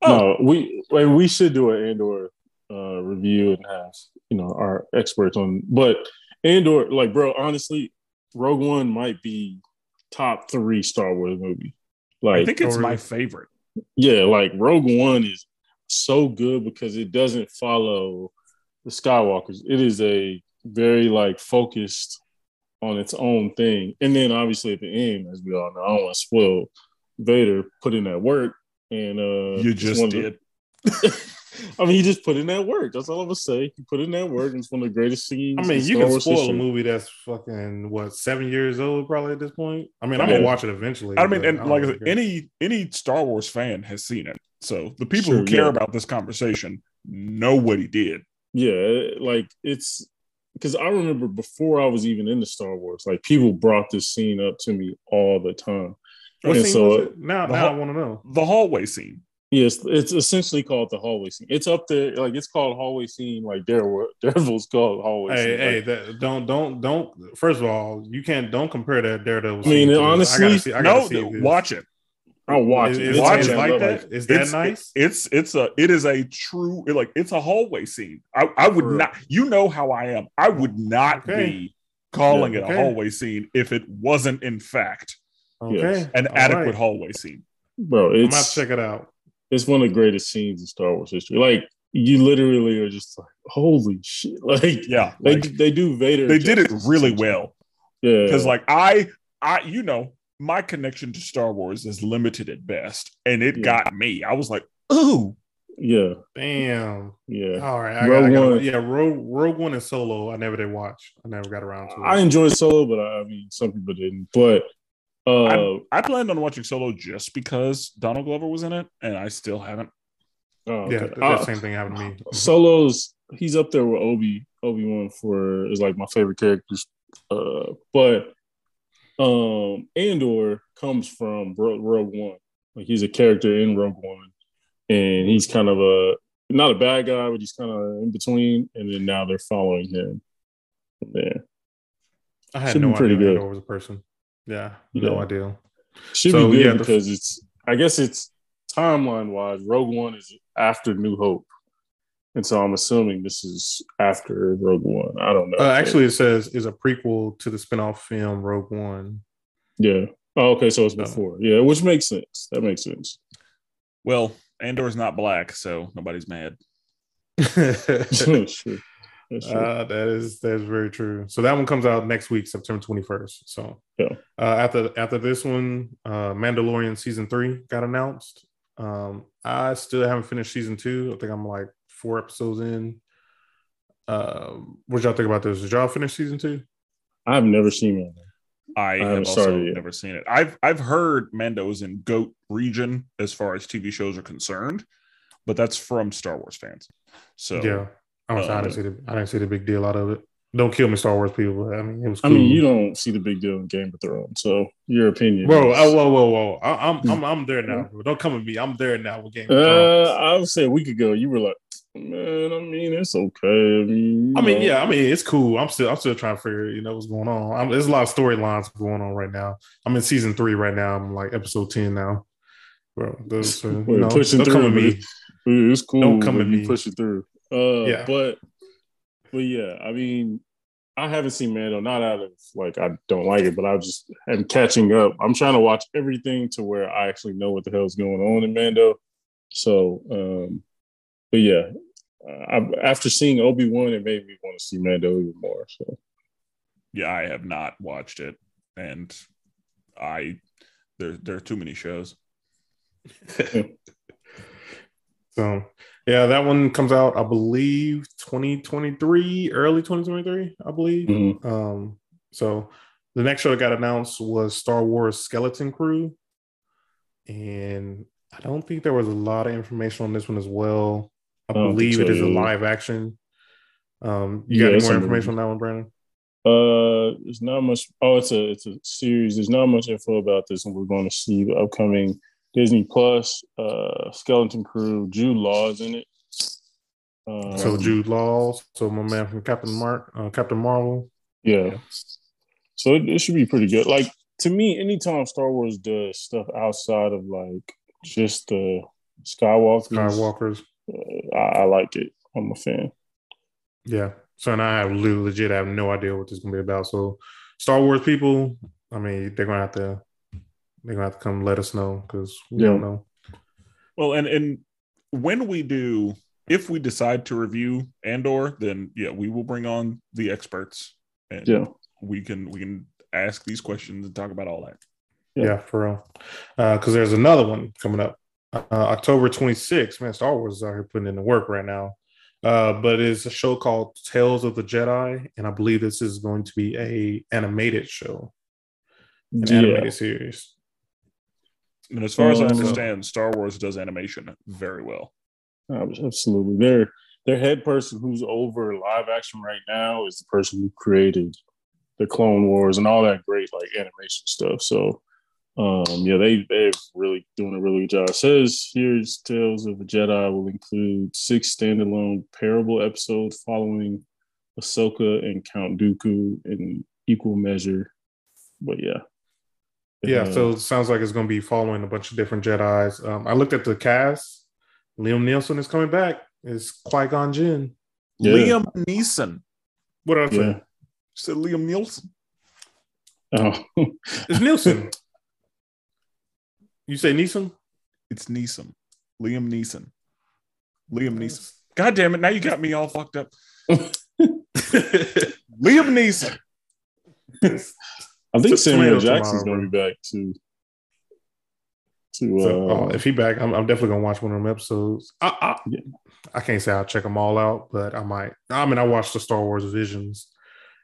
Oh. no, we we should do an Andor uh, review and have you know our experts on. But Andor, like, bro, honestly, Rogue One might be top three Star Wars movie. Like I think it's or- my favorite. yeah, like Rogue One is so good because it doesn't follow the Skywalkers. It is a very like focused on its own thing. And then obviously at the end, as we all know, I don't want to spoil Vader put in that work. And uh You it's just one of the- did. I mean, he just put in that work. That's all I'm gonna say. He put in that work. and It's one of the greatest scenes. I mean, you Star can Wars spoil a movie that's fucking what seven years old, probably at this point. I mean, I'm Yeah. gonna watch it eventually. I mean, and don't like I really said, care. any any Star Wars fan has seen it. So the people who care yeah. about this conversation know what he did. Yeah, like it's because I remember before I was even into Star Wars, like people brought this scene up to me all the time. What scene so- was it? Now, the now I want to know. The hallway scene. Yes, it's essentially called the hallway scene. It's up there, like it's called hallway scene, like Daredevil, Daredevil's called hallway Hey, scene. hey, Like, that, don't, don't, don't. First of all, you can't. Don't compare that Daredevil. I mean, scene to honestly, I gotta see, I gotta no, see this. watch it. I'll watch Is, it. is, It's is watch on it it like level. that? Is that it's, nice? It's it's a it is a true like it's a hallway scene. I, I would For- not. You know how I am. I would not Okay. be calling Yeah, it okay. a hallway scene if it wasn't in fact Okay, Yes. an all adequate right. hallway scene. bro. I'm gonna It's check it out. it's one of the greatest scenes in Star Wars history. Like you literally are just like, holy shit! Like Yeah, they like, they do Vader. they did it really well. Yeah, because like I I you know my connection to Star Wars is limited at best, and it Yeah. got me. I was like, ooh, yeah, Damn. yeah. All right. I Rogue got, I got, One. yeah, Rogue, Rogue One and Solo. I never did watch. I never got around to it. I enjoyed Solo, but I, I mean, some people didn't. But uh, I planned on watching Solo just because Donald Glover was in it, and I still haven't. oh, yeah, okay. that, that Uh, same thing happened to me. Solo's he's up there with Obi Obi Wan for is like my favorite characters. Uh, but um, Andor comes from Rogue One. Like he's a character in Rogue One, and he's kind of a not a bad guy, but he's kind of in between. And then now they're following him. from there. I had should no be pretty idea good. Andor was a person. Yeah, no Yeah. idea. Should So, be good yeah, the- because it's. I guess it's timeline wise. Rogue One is after New Hope, and so I'm assuming this is after Rogue One. I don't know. Uh, actually, it says is a prequel to the spinoff film Rogue One. yeah. Oh, okay, so it's No. before. Yeah, which makes sense. That makes sense. Well, Andor's not black, so nobody's mad. sure. That's true. Uh, that is that is very true. So that one comes out next week, September twenty first. So Yeah. uh, after after this one, uh, Mandalorian season three got announced. Um, I still haven't finished season two. I think I'm like four episodes in. Um, what y'all think about this? Did y'all finish season two? I've never seen it. I, have haven't also never seen it. I've I've heard Mando's in goat region as far as TV shows are concerned, but that's from Star Wars fans. So yeah, honestly, I uh, didn't see the I didn't see the big deal out of it. Don't kill me, Star Wars people. I mean, it was. I mean, you don't see the big deal in Game of Thrones, so your opinion. Bro, is- oh, whoa, whoa, whoa! I, I'm, I'm, I'm there now. Bro. Don't come with me. I'm there now with Game of uh, Thrones. I would say a week ago, you were like, "Man, I mean, it's okay." I mean, I mean, yeah, I mean, it's cool. I'm still, I'm still trying to figure, you know, what's going on. I'm, there's a lot of storylines going on right now. I'm in season three right now. I'm like episode ten now. Bro, those, uh, you We're know, pushing don't through, come with but me. it's- cool. Don't come at you me. Push it through. Uh, Yeah. But, but yeah, I mean, I haven't seen Mando. Not out of like I don't like it, but I just am catching up. I'm trying to watch everything to where I actually know what the hell's going on in Mando. So, um, but yeah, uh, I, after seeing Obi Wan, it made me want to see Mando even more. So, yeah, I have not watched it, and I there there are too many shows. So, yeah, that one comes out, I believe, 2023, early 2023, I believe. mhm. Um, so the next show that got announced was Star Wars Skeleton Crew. And I don't think there was a lot of information on this one as well. I believe it is a live action. Um, you Yeah, got any more information movie. on that one, Brandon? Uh, there's not much. Oh, it's a it's a series. There's not much info about this, and we're going to see the upcoming Disney Plus. Uh, Skeleton Crew. Jude Law is in it. Um, so Jude Law, so my man from Captain Mark, uh, Captain Marvel. yeah. So it, it should be pretty good. Like to me, anytime Star Wars does stuff outside of like just the Skywalkers, Skywalkers. uh, I, I like it. I'm a fan. Yeah. So and I have le- legit have no idea what this is gonna be about. So Star Wars people, I mean, they're gonna have to they're gonna have to come let us know because we Yeah. don't know. Well, and and when we do, if we decide to review Andor, then yeah, we will bring on the experts, and Yeah. we can we can ask these questions and talk about all that. Yeah. Yeah, for real. Because there's another one coming up, uh, October 26th. Man, Star Wars is out here putting in the work right now. Uh, but it's a show called Tales of the Jedi, and I believe this is going to be a animated show, an Yeah. animated series. And as far as I understand, Star Wars does animation very well. Absolutely. Their their head person who's over live action right now is the person who created the Clone Wars and all that great like animation stuff. So um yeah, they they're really doing a really good job. It says here's Tales of the Jedi will include six standalone parable episodes following Ahsoka and Count Dooku in equal measure. But yeah. Yeah, so it sounds like it's going to be following a bunch of different Jedi's. Um, I looked at the cast. Liam Nielsen is coming back. It's Qui Gon Jinn. Yeah. Liam Neeson. What did I say? yeah. said Liam Nielsen. Oh. It's Nielsen. you say Neeson? It's Neeson. Liam Neeson. Liam Neeson. God damn it! Now you got me all fucked up. Liam Neeson. I think Samuel Jackson's gonna be back to to So, uh oh, if he back, I'm, I'm definitely gonna watch one of them episodes. I, I, Yeah. I can't say I'll check them all out, but I might. I mean, I watched the Star Wars Visions,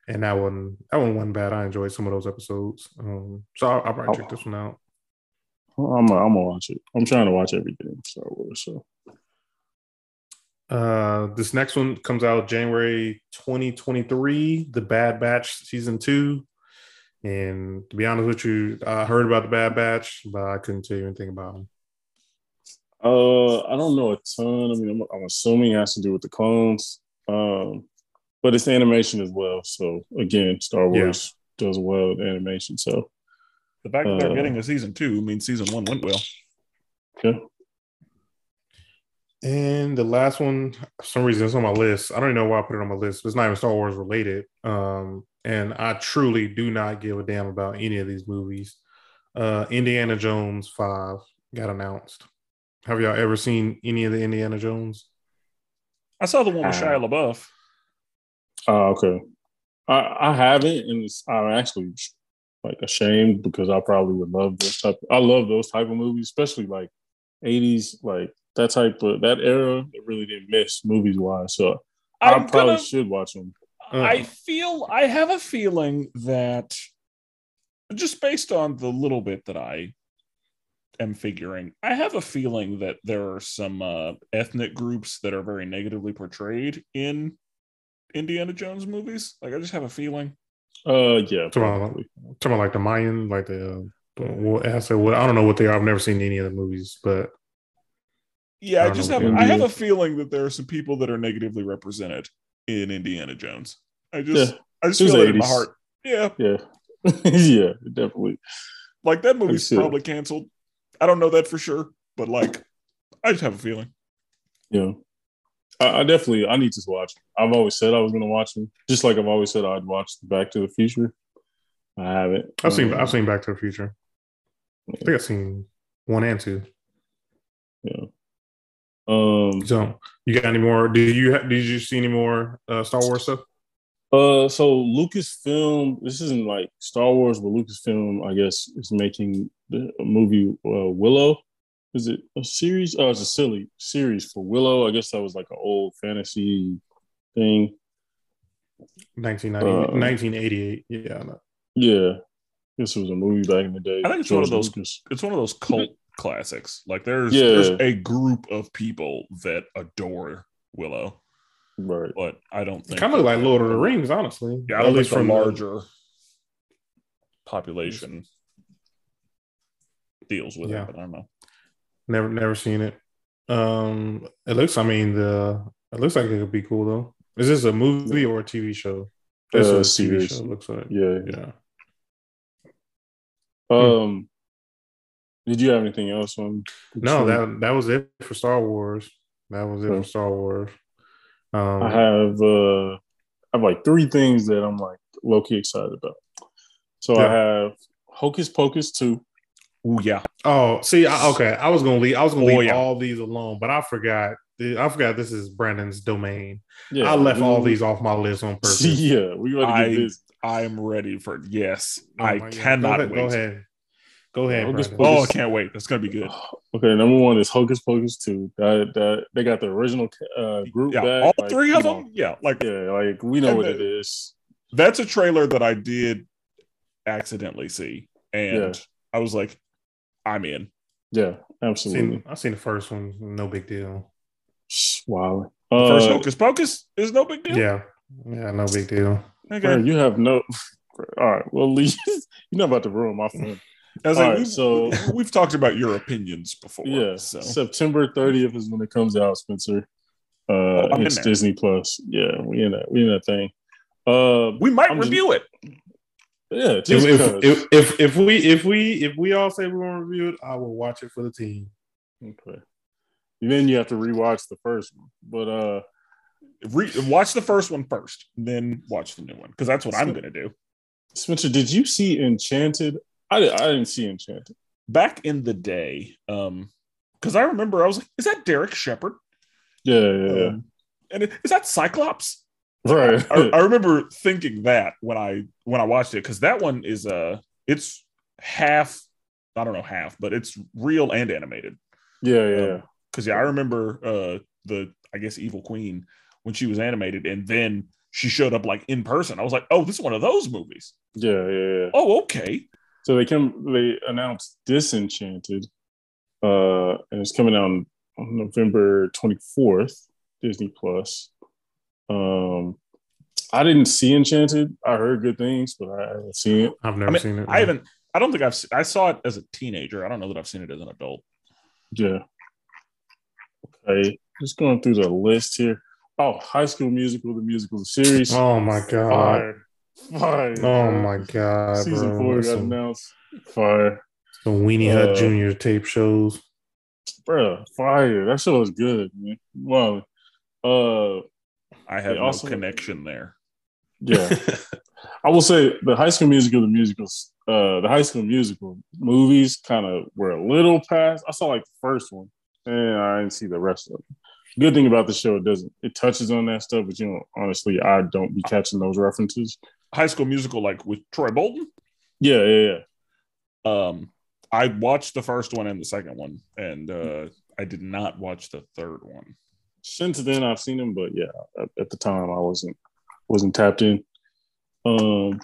and that one that one wasn't bad. I enjoyed some of those episodes, um, so I'll, I'll probably check this one out. I'm gonna, I'm gonna watch it. I'm trying to watch everything Star Wars. So Uh, this next one comes out January 2023, The Bad Batch season two. And to be honest with you, I heard about the Bad Batch, but I couldn't tell you anything about them. uh I don't know a ton. I mean I'm, I'm assuming it has to do with the clones. Um but it's animation as well. So again, Star Wars does well with animation. So The fact that they're Uh, getting a season two means season one went well. yeah. And the last one, for some reason, it's on my list. I don't even know why I put it on my list. It's not even Star Wars related. Um, and I truly do not give a damn about any of these movies. Uh, Indiana Jones 5 got announced. Have y'all ever seen any of the Indiana Jones? I saw the one with Uh, Shia LaBeouf. Uh, okay. I, I haven't, and it's, I'm actually like ashamed because I probably would love this type. I love those type of movies, especially like '80s, like that type of that era. It really didn't miss movies wise, so I I'm probably gonna, should watch them. I feel I have a feeling that just based on the little bit that I am figuring, I have a feeling that there are some uh, ethnic groups that are very negatively portrayed in Indiana Jones movies. Like I just have a feeling. Uh, yeah, Talking about, talking about like the Mayan, like the, uh, what, I said, what, I don't know what they are. I've never seen any of the movies, but Yeah, I I just have I have a feeling that there are some people that are negatively represented in Indiana Jones. I just Yeah. I just It feel it in my heart. Yeah, Yeah, yeah, definitely. like that movie's probably canceled. I don't know that for sure, but like I just have a feeling. Yeah, I, I definitely I need to watch. I've always said I was going to watch them, just like I've always said I'd watch Back to the Future. I haven't. I've seen Um, I've seen Back to the Future. I think I've seen one and two. Yeah. Um. So you got any more? Did you ha- did you see any more uh, Star Wars stuff? Uh. So Lucasfilm. This isn't like Star Wars, but Lucasfilm, I guess, is making the movie uh, Willow. Is it a series? Oh, it's a silly series for Willow. I guess that was like an old fantasy thing. 1990, Uh, 1988. Yeah, I know. Yeah. This was a movie back in the day. I think it's one of those- Lucas. It's one of those cult classics. Like there's Yeah. there's a group of people that adore Willow, Right. but I don't think kind of like Lord of the Rings, honestly. Yeah, at don't think the the- larger population deals with Yeah. it. But I don't know. Never never seen it. Um, it looks. I mean, the it looks like it could be cool though. Is this a movie or a TV show? This Uh, is a TV series. show. Looks like. Yeah. Yeah. Um, did you have anything else on? No, that that was it for Star Wars. That was it Okay. for Star Wars. Um, I have uh, I have like three things that I'm like low key excited about. So I have Hocus Pocus two. Oh yeah, Oh, see, I, okay. I was gonna leave. I was gonna Oh, leave yeah. all these alone, but I forgot. I forgot this is Brandon's domain. Yeah, I left we- all these off my list on purpose. Yeah, we got to I get this. I'm ready for yes. Oh I my God. cannot Go ahead. wait. Go ahead. Go ahead. Hocus Brandon. Oh, I can't wait. That's gonna be good. Okay, number one is Hocus Pocus two. That that they got the original uh, group Yeah, back. all like, three of them. on. Yeah, like Yeah, like we know what the- it is. that's a trailer that I did accidentally see, and Yeah. I was like, I'm in. Yeah, absolutely. Seen, I seen the first one. No big deal. Wow. The first Uh, Hocus Pocus is no big deal. Yeah. Yeah. No big deal. Okay. bro, you have no. All right. Well, Lee, you're not about to ruin my fun. I was all like, right, we, so- we've talked about your opinions before. Yeah. So September 30th is when it comes out, Spencer. Uh, I'm it's. Disney Plus. Yeah, we in that. We in that thing. Uh, we might I'm just- review it. yeah. If, Just if, 'cause. if, if, if we if we if we all say we want to review it, I will watch it for the team. okay. Then you have to rewatch the first one, but uh, Re- watch the first one first, then watch the new one because that's what I'm gonna do. Spencer, did you see Enchanted? I, I didn't see Enchanted. Back in the day, um, because I remember I was like, "Is that Derek Shepherd?" Yeah, yeah, yeah. Um, and it- is that Cyclops? right. I, I remember thinking that when I when I watched it because that one is uh it's half I don't know half but it's real and animated yeah, yeah, yeah. because yeah I remember uh the I guess Evil Queen when she was animated and then she showed up like in person I was like oh this is one of those movies Yeah, yeah, yeah. oh okay So they come. They announced Disenchanted, uh, and it's coming out on, on November twenty fourth, Disney Plus. Um, I didn't see Enchanted. I heard good things, but I haven't seen it. I've never I mean, seen it. I haven't I don't think I've se- I saw it as a teenager I don't know that I've seen it as an adult Yeah. Okay, just going through the list here. Oh, High School Musical, the musical series. Oh my god. Fire, fire. Oh my god, Season bro. four got some, announced. Fire. some Weenie Hut Uh, Junior tape shows. bro, fire. That show was good, man. Wow. Uh, I have They no also- connection there yeah. I will say the High School Musical, the musicals, uh, the High School Musical movies kind of were a little past. I saw like the first one, and I didn't see the rest of them. Good thing about the show, it doesn't. It touches on that stuff, but you know, honestly, I don't be catching those references. High School Musical like with Troy Bolton Yeah, yeah, yeah. Um, I watched the first one and the second one, and uh, I did not watch the third one. Since then, I've seen them, but yeah, at, at the time, I wasn't wasn't tapped in. Um,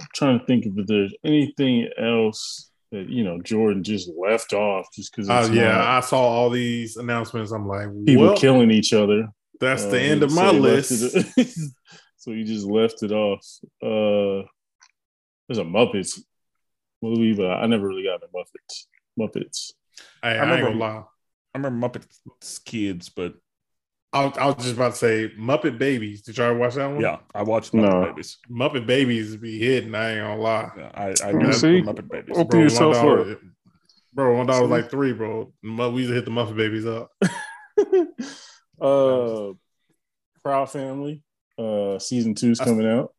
I'm trying to think if there's anything else that you know Jordan just left off just because Uh, yeah, I saw all these announcements. I'm like, people well, killing each other. that's Uh, the end of my list. it- so you just left it off. Uh, there's a Muppets movie, but I never really got the Muppets. Muppets. Hey, I, remember- ain't gonna lie. I remember Muppets Kids, but I was, I was just about to say Muppet Babies. Did y'all watch that one? yeah, I watched Muppet No. Babies. Muppet Babies be hitting. I ain't gonna lie. Yeah, I, I You see? Muppet Babies. Open Bro, my yourself up. bro, my daughter was like three, bro. Mu- We used to hit the Muppet Babies up. uh, Proud Family. Uh, season two's I- coming out.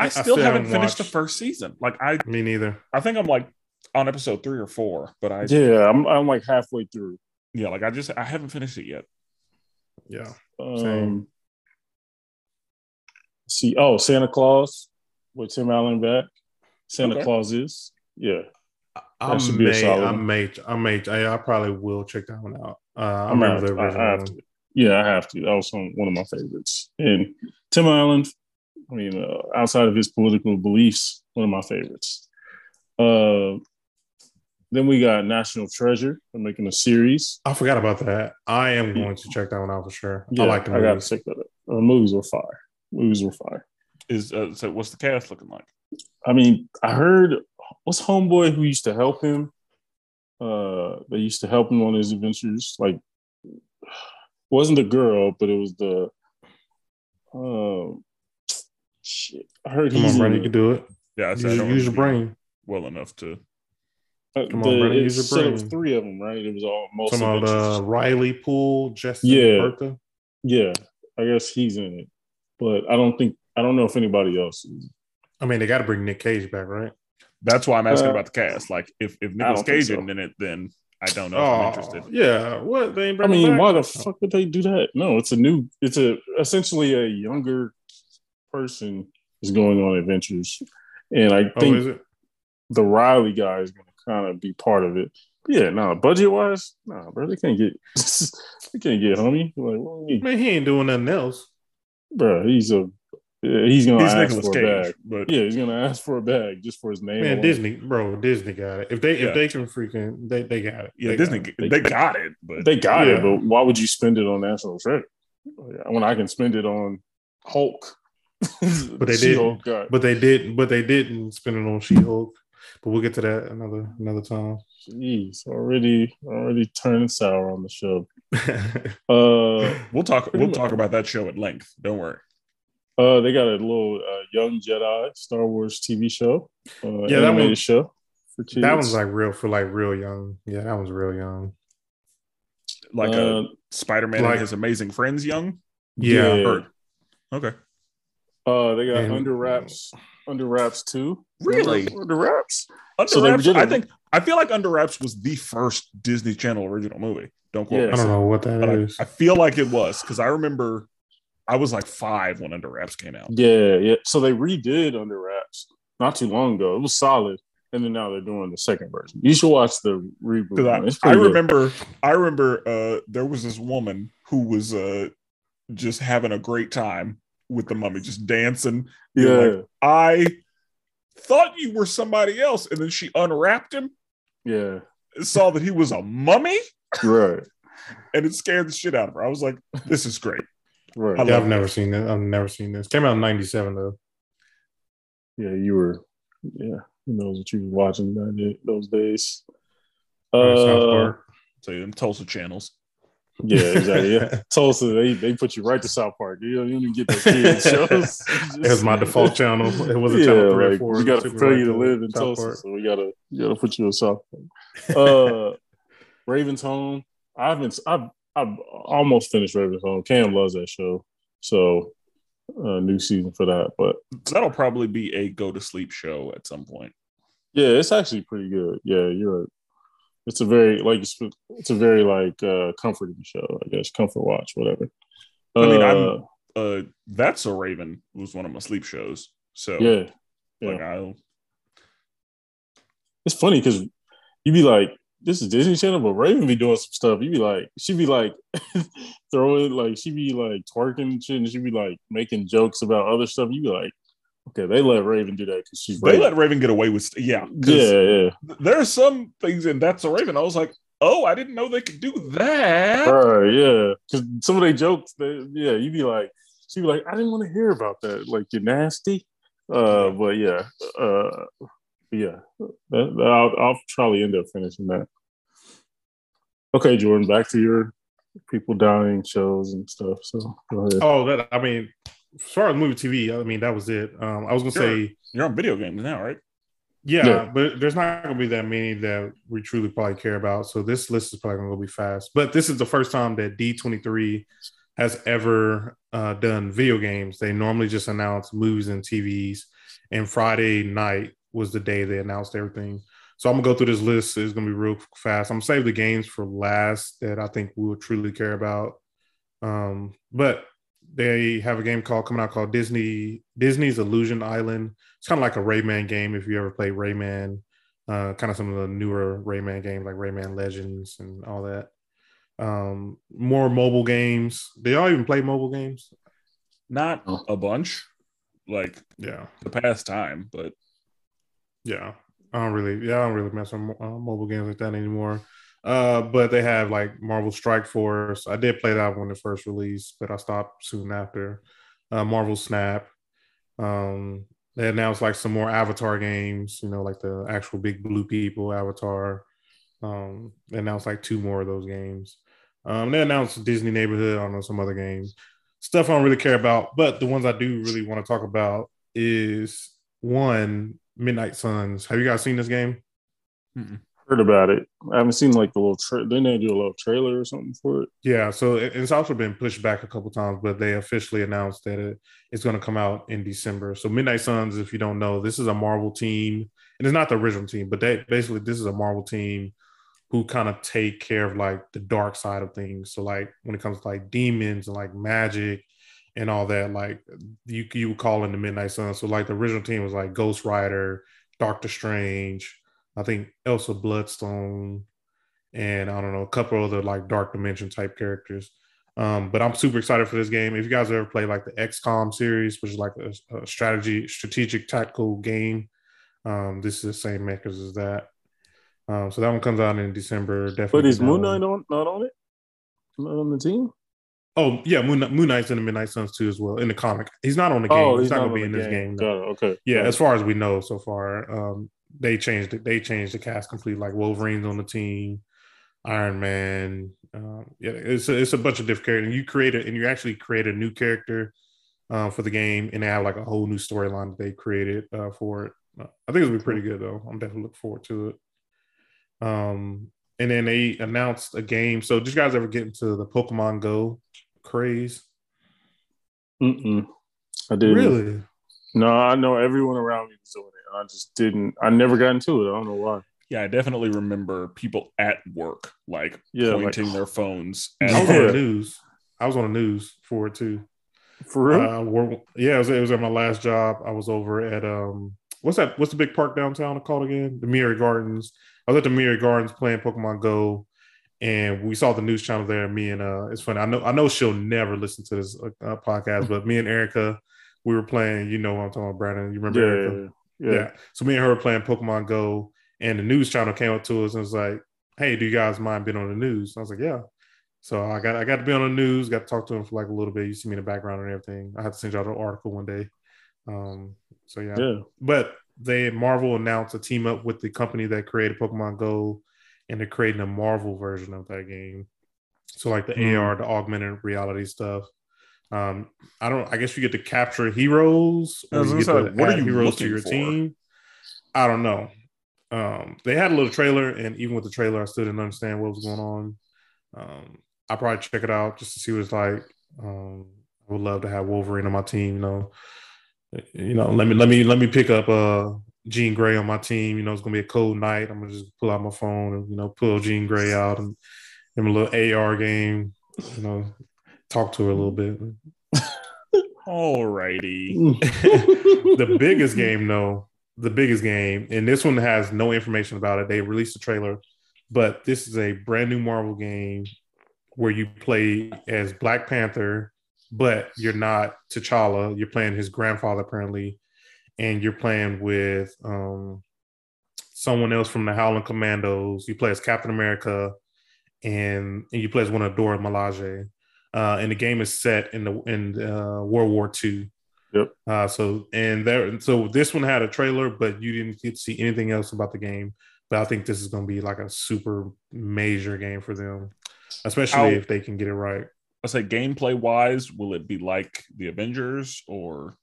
I I still, still haven't haven't finished the first season. Like I, Me neither. I think I'm like on episode three or four, but I, Yeah, I'm I'm like halfway through. yeah, like I just I haven't finished it yet. Yeah. Um, Same. see, oh, Santa Claus with Tim Allen back. Santa Okay. Claus is yeah. I should be a may, solid I one. may, I may, I, I probably will check that one out. Uh, I I'm remember out. the original I have one. To. Yeah, I have to. That was one, one of my favorites. And Tim Allen, I mean, uh, outside of his political beliefs, one of my favorites. Uh, then we got National Treasure. They're making a series. I forgot about that. I am going to check that one out for sure. Yeah, I like the I got to movies. check that out. Uh, movies were fire. Movies were fire. Is uh, so? What's the cast looking like? I mean, I heard what's homeboy who used to help him. Uh, they used to help him on his adventures. Like, wasn't the girl, but it was the. Um, shit. I heard Come he's on, Brandon, in you can do it. Yeah, I Use, I use your brain. well enough to. Uh, Come on, the- Brandon, use your said it was three of them, right? It was all most Some of uh, Riley Poole, Justin Yeah. Bartha. Yeah, I guess he's in it, but I don't think I don't know if anybody else is. I mean, they got to bring Nick Cage back, right? That's why I'm asking Uh, about the cast. Like, if if I Nicolas don't think Cage so. isn't in it, then I don't know if I'm Oh, interested. yeah. What they? ain't I mean, back? why the fuck would they do that? No, it's a new. It's a essentially a younger person is going on adventures, and I Oh, think is it? the Riley guy is going to kind of be part of it. But yeah, no, budget wise, nah, bro, they can't get they can't get homie. Like, what do you mean? Man, he ain't doing nothing else. bro? He's a yeah, he's gonna He's ask Nicolas for a bag. but Yeah, he's gonna ask for a bag just for his name. Man, alone. Disney, bro, Disney got it. If they Yeah. if they can freaking they, they got it. yeah, They Disney got they, it. got it, but They got Yeah. it, but why would you spend it on National Treasure when I can spend it on Hulk? But they didn't. guy. But they didn't. But they didn't spend it on She Hulk. But we'll get to that another another time. Jeez, already already turning sour on the show. Uh, we'll talk we'll much. talk about that show at length. Don't worry. Uh, they got a little uh, Young Jedi Star Wars TV show. Uh, Yeah, that animated one- show for kids. that one's like real for like real young. Yeah, that one's real young. Like Uh, uh, Spider-Man like- and his amazing friends, young. Yeah, Yeah. Heard. Okay. uh, they got And- Under Wraps, Under Wraps too. Really? Under Wraps. Under So Wraps, I think I feel like Under Wraps was the first Disney Channel original movie. Don't quote Yeah. me. I don't know what that But I. I feel like it was because I remember I was like five when Under Wraps came out. Yeah, yeah. So they redid Under Wraps not too long ago. It was solid, and then now they're doing the second version. You should watch the reboot. I, I remember, I remember uh, there was this woman who was uh, just having a great time with the mummy, just dancing. Yeah, like, I thought you were somebody else, and then she unwrapped him, yeah, saw that he was a mummy, right, and it scared the shit out of her. I was like, "This is great." Right. I yeah, love I've never seen this. I've never seen this. Came out in '97 though. yeah, you were. Yeah, who knows what you were watching that those days? Uh, South Park. So you them Tulsa channels. yeah, exactly. Yeah. Tulsa, they they put you right to South Park. You don't even get those kids shows. It was my default channel. It was a yeah, channel three like, four. we gotta Super prepare you to live in South Tulsa, Park. so we gotta we gotta put you in South Park. Uh, Ravens Home. I haven't. I've I've almost finished Ravens Home. Cam loves that show, so uh, new season for that. But that'll probably be a go to sleep show at some point. yeah, it's actually pretty good. Yeah, you're. right. It's a very like it's, it's a very like uh comforting show. I guess comfort watch, whatever. I mean, Uh, I'm- Uh, that's a Raven was one of my sleep shows. So yeah. like I'll it's funny because you'd be like, this is Disney Channel, but Raven be doing some stuff. You be like, she be like throwing like she be like twerking and shit, and she be like making jokes about other stuff. You be like, okay, they let Raven do that because she's they Raven. let Raven get away with yeah. yeah, yeah, There are some things in That's a Raven. I was like, oh, I didn't know they could do that. right, yeah. Because some of they jokes, they, yeah, you be like, she be like, I didn't want to hear about that. Like you're nasty. Uh, but yeah, uh, yeah, that, that- I'll, I'll probably end up finishing that. Okay, Jordan, back to your people dying shows and stuff. So go ahead. Oh, that I mean, as far as movie TV, I mean that was it. Um, I was gonna Sure. say, You're on video games now, right? yeah, Yeah. but there's not gonna be that many that we truly probably care about. So this list is probably gonna go be fast. But this is the first time that D23 has ever uh, done video games. They normally just announce movies and TVs, and Friday night was the day they announced everything. So I'm gonna go through this list. It's gonna be real fast. I'm gonna save the games for last that I think we will truly care about. Um, but they have a game called coming out called Disney Disney's Illusion Island. It's kind of like a Rayman game if you ever played Rayman. Uh, kind of some of the newer Rayman games like Rayman Legends and all that. Um, more mobile games. They all even play mobile games. Not Oh. a bunch, like Yeah, the past time, but yeah. I don't really, yeah, I don't really mess with uh, mobile games like that anymore. Uh, but they have like Marvel Strike Force. I did play that when it first released, but I stopped soon after. Uh, Marvel Snap. Um, they announced like some more Avatar games. You know, like the actual big blue people Avatar. Um, they announced like two more of those games. Um, they announced Disney Neighborhood. I don't know some other games. Stuff I don't really care about, but the ones I do really want to talk about is one Midnight Suns. Have you guys seen this game? Heard about it. I haven't seen like the little. Tra- didn't they do a little trailer or something for it? Yeah, so it- it's also been pushed back a couple times, but they officially announced that it, it's going to come out in December. So Midnight Suns, if you don't know, this is a Marvel team, and it's not the original team, but they basically this is a Marvel team who kind of take care of like the dark side of things. So like when it comes to like demons and like magic and all that, like you you would call in the Midnight Sun. So like the original team was like Ghost Rider, Doctor Strange, I think Elsa Bloodstone, and I don't know a couple other like Dark Dimension type characters. Um, but I'm super excited for this game. If you guys ever play like the XCOM series, which is like a, a strategy, strategic tactical game, um, this is the same makers as that. Um, so that one comes out in December. Definitely. But is Moon. Knight on not on it? Not on the team? Oh yeah, Moon, Moon Knight's in the Midnight Suns too as well in the comic. He's not on the game. Oh, he's, not gonna be in this game. no. It. Okay. Yeah, Got as far as we know so far, um, they changed it. They changed the cast completely. Like Wolverine's on the team, Iron Man. Um, yeah, it's a, it's a bunch of different characters. And you create it, and you actually create a new character uh, for the game, and they have like a whole new storyline that they created uh, for it. I think it'll be pretty good though. I'm definitely looking forward to it. Um, and then they announced a game. So, did you guys ever get into the Pokemon Go craze? Mm-mm. I didn't. Really? No, I know everyone around me was doing it. I just didn't. I never got into it. I don't know why. Yeah, I definitely remember people at work like Yeah, like- pointing their phones. I was on the news. I was on the news for it too. For real? Uh, wor- yeah, it was, it was at my last job. I was over at um, what's that? What's the big park downtown called again? The Myriad Gardens. I was at the Myriad Gardens playing Pokemon Go, and we saw the news channel there. Me and uh, it's funny. I know I know she'll never listen to this uh, podcast, but me and Erica, we were playing. You know what I'm talking about, Brandon? You remember Erica? yeah, yeah. Yeah. So me and her were playing Pokemon Go, and the news channel came up to us and was like, "Hey, do you guys mind being on the news?" I was like, "Yeah." So I got I got to be on the news. Got to talk to him for like a little bit. You see me in the background and everything. I have to send y'all the article one day. Um. So yeah. yeah. But they Marvel announced a team up with the company that created Pokemon Go, and they're creating a Marvel version of that game. So like the Hmm. AR, the augmented reality stuff. Um, I don't. I guess you get to capture heroes, I was you get to what are you heroes to your for? team. I don't know. Um, they had a little trailer, and even with the trailer, I still didn't understand what was going on. Um, I'll probably check it out just to see what it's like. Um, I would love to have Wolverine on my team. You know, you know, let me let me let me pick up uh Jean Grey on my team. You know, it's gonna be a cold night. I'm gonna just pull out my phone and you know pull Jean Grey out and give him a little AR game. You know, talk to her a little bit. Alrighty. the biggest game, though, the biggest game, and this one has no information about it. They released a trailer, but this is a brand new Marvel game where you play as Black Panther, but you're not T'Challa. You're playing his grandfather, apparently, and you're playing with um, someone else from the Howling Commandos. You play as Captain America, and, and you play as one of Dora Milaje. Uh, and the game is set in the in uh, World War II. Yep. Uh, so and there, so this one had a trailer, but you didn't get to see anything else about the game. But I think this is going to be like a super major game for them, especially if they can get it right. I say gameplay wise, will it be like the Avengers or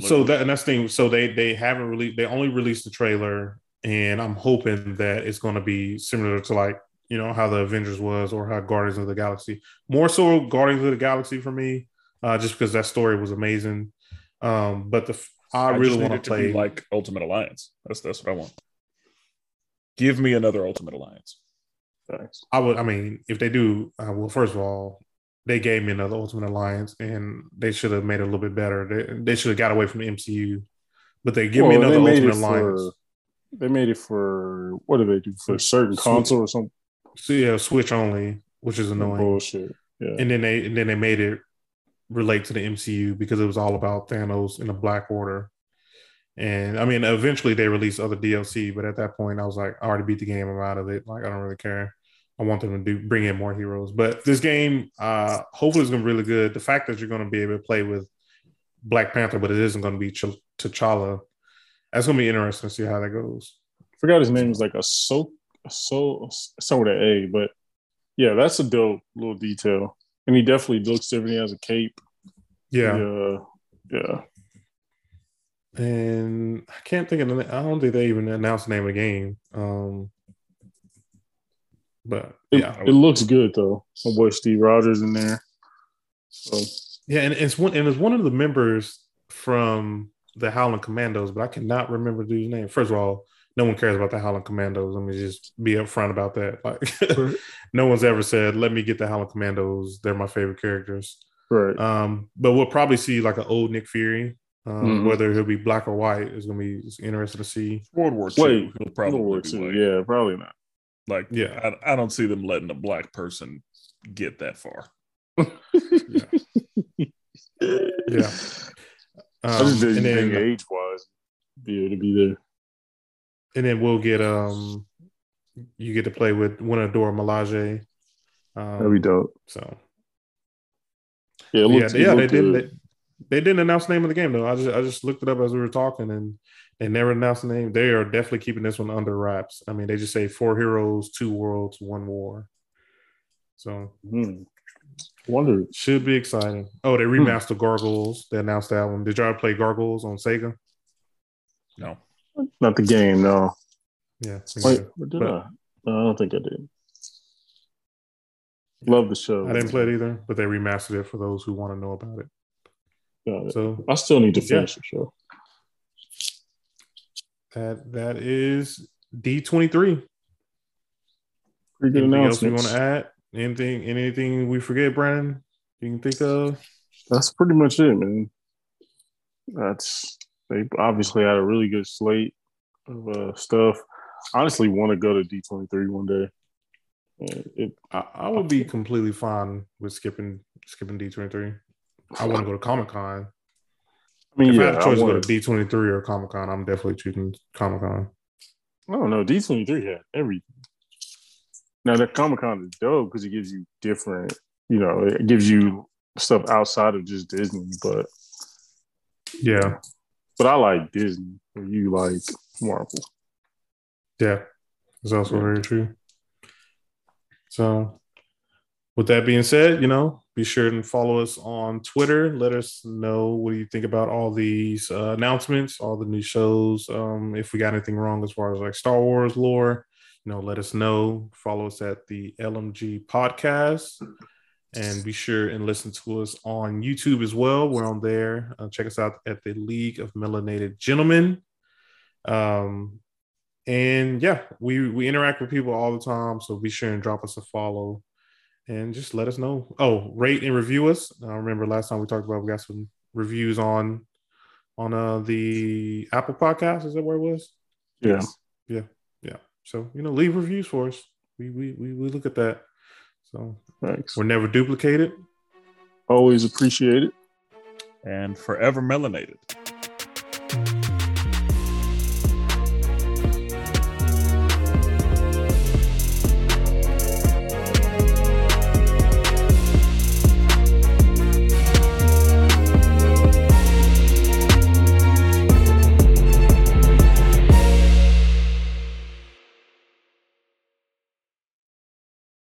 So that and that's the thing. So they they haven't released. They only released the trailer, and I'm hoping that it's going to be similar to like you know how the Avengers was or how Guardians of the Galaxy. More so Guardians of the Galaxy for me, uh, just because that story was amazing. Um, but the I, just really need want it to play be like Ultimate Alliance? That's that's what I want. Give me another Ultimate Alliance. Thanks. I would. I mean, if they do, uh, well, first of all, they gave me another Ultimate Alliance, and they should have made it a little bit better. They, they should have got away from the MCU, but they give me another Ultimate Alliance. for- They made it for what did they do for a certain Switch. console or something? So yeah, Switch only, which is annoying. Bullshit. Yeah. And then they and then they made it relate to the MCU because it was all about Thanos in the Black Order. And I mean, eventually they released other DLC, but at that point, I was like, I already beat the game. I'm out of it. Like, I don't really care. I want them to do bring in more heroes. But this game, uh, hopefully, is going to be really good. The fact that you're going to be able to play with Black Panther, but it isn't going to be Ch- T'Challa. That's going to be interesting to see how that goes. forgot his name was like a so so something with A, but yeah, that's a dope little detail. And he definitely looks different. He has a cape. Yeah. Yeah. Yeah. and I can't think of the. I don't think they even announced the name of the game. Um, But It, yeah, it looks good though. My boy Steve Rogers in there. So yeah, and it's one and it's one of the members from the Howling Commandos, but I cannot remember the dude's name. First of all, no one cares about the Howling Commandos. Let me just be upfront about that. Like, no one's ever said, "Let me get the Howling Commandos." They're my favorite characters. right. Um, but we'll probably see like an old Nick Fury. Um, Mhm. Whether he'll be black or white is going to be interesting to see. World War II. Wait, probably World War be II, white. Yeah, probably not. Like, Yeah. I, I don't see them letting a black person get that far. Yeah. I Um, just didn't and think then age wise be able to be there. and then we'll get um, you get to play with one of Dora Milaje. Um, That'd be dope. So Yeah, it yeah, yeah, they didn't. good. They, they didn't announce the name of the game though. I just I just looked it up as we were talking, and they never announced the name. They are definitely keeping this one under wraps. I mean, they just say four heroes, two worlds, one war. So Hmm. Wonder. should be exciting. Oh, they remastered Gargoyles. They announced that one. Did y'all play Gargoyles on Sega? No. Not the game, no. Yeah. Wait, or did But- I? No, I don't think I did. Love the show. I didn't play it either, but they remastered it for those who want to know about it. Got it. So I still need to Yeah. finish the show. that that is D twenty three. Pretty good Anything else you want to add? Anything anything we forget, Brandon? You can think of? That's pretty much it, man. That's they obviously had a really good slate of uh, stuff. Honestly, want to go to D twenty three one day. It, I, I would be completely fine with skipping skipping D twenty three. I want to go to Comic Con. I mean, If I yeah, had a I, choice to go wanna, to D twenty three or Comic Con, I'm definitely choosing Comic Con. I oh, don't know. D twenty three had everything. Now that Comic Con is dope because it gives you different, you know, it gives you stuff outside of just Disney. But Yeah, but I like Disney. Or you like Marvel. yeah, it's also Yeah. very true. So, with that being said, you know, be sure and follow us on Twitter. Let us know what you think about all these uh, announcements, all the new shows. Um, if we got anything wrong as far as like Star Wars lore, you know, let us know. Follow us at the LMG podcast. And be sure and listen to us on YouTube as well. We're on there. Uh, check us out at the League of Melanated Gentlemen. Um, and yeah, we we interact with people all the time, so be sure and drop us a follow, and just let us know. Oh, rate and review us. I remember last time we talked about we got some reviews on on uh the Apple Podcast. Is that where it was? Yeah. yeah, yeah. So you know, leave reviews for us. We we we, we look at that. So Thanks. we're never duplicated. Always appreciate it. And forever melanated.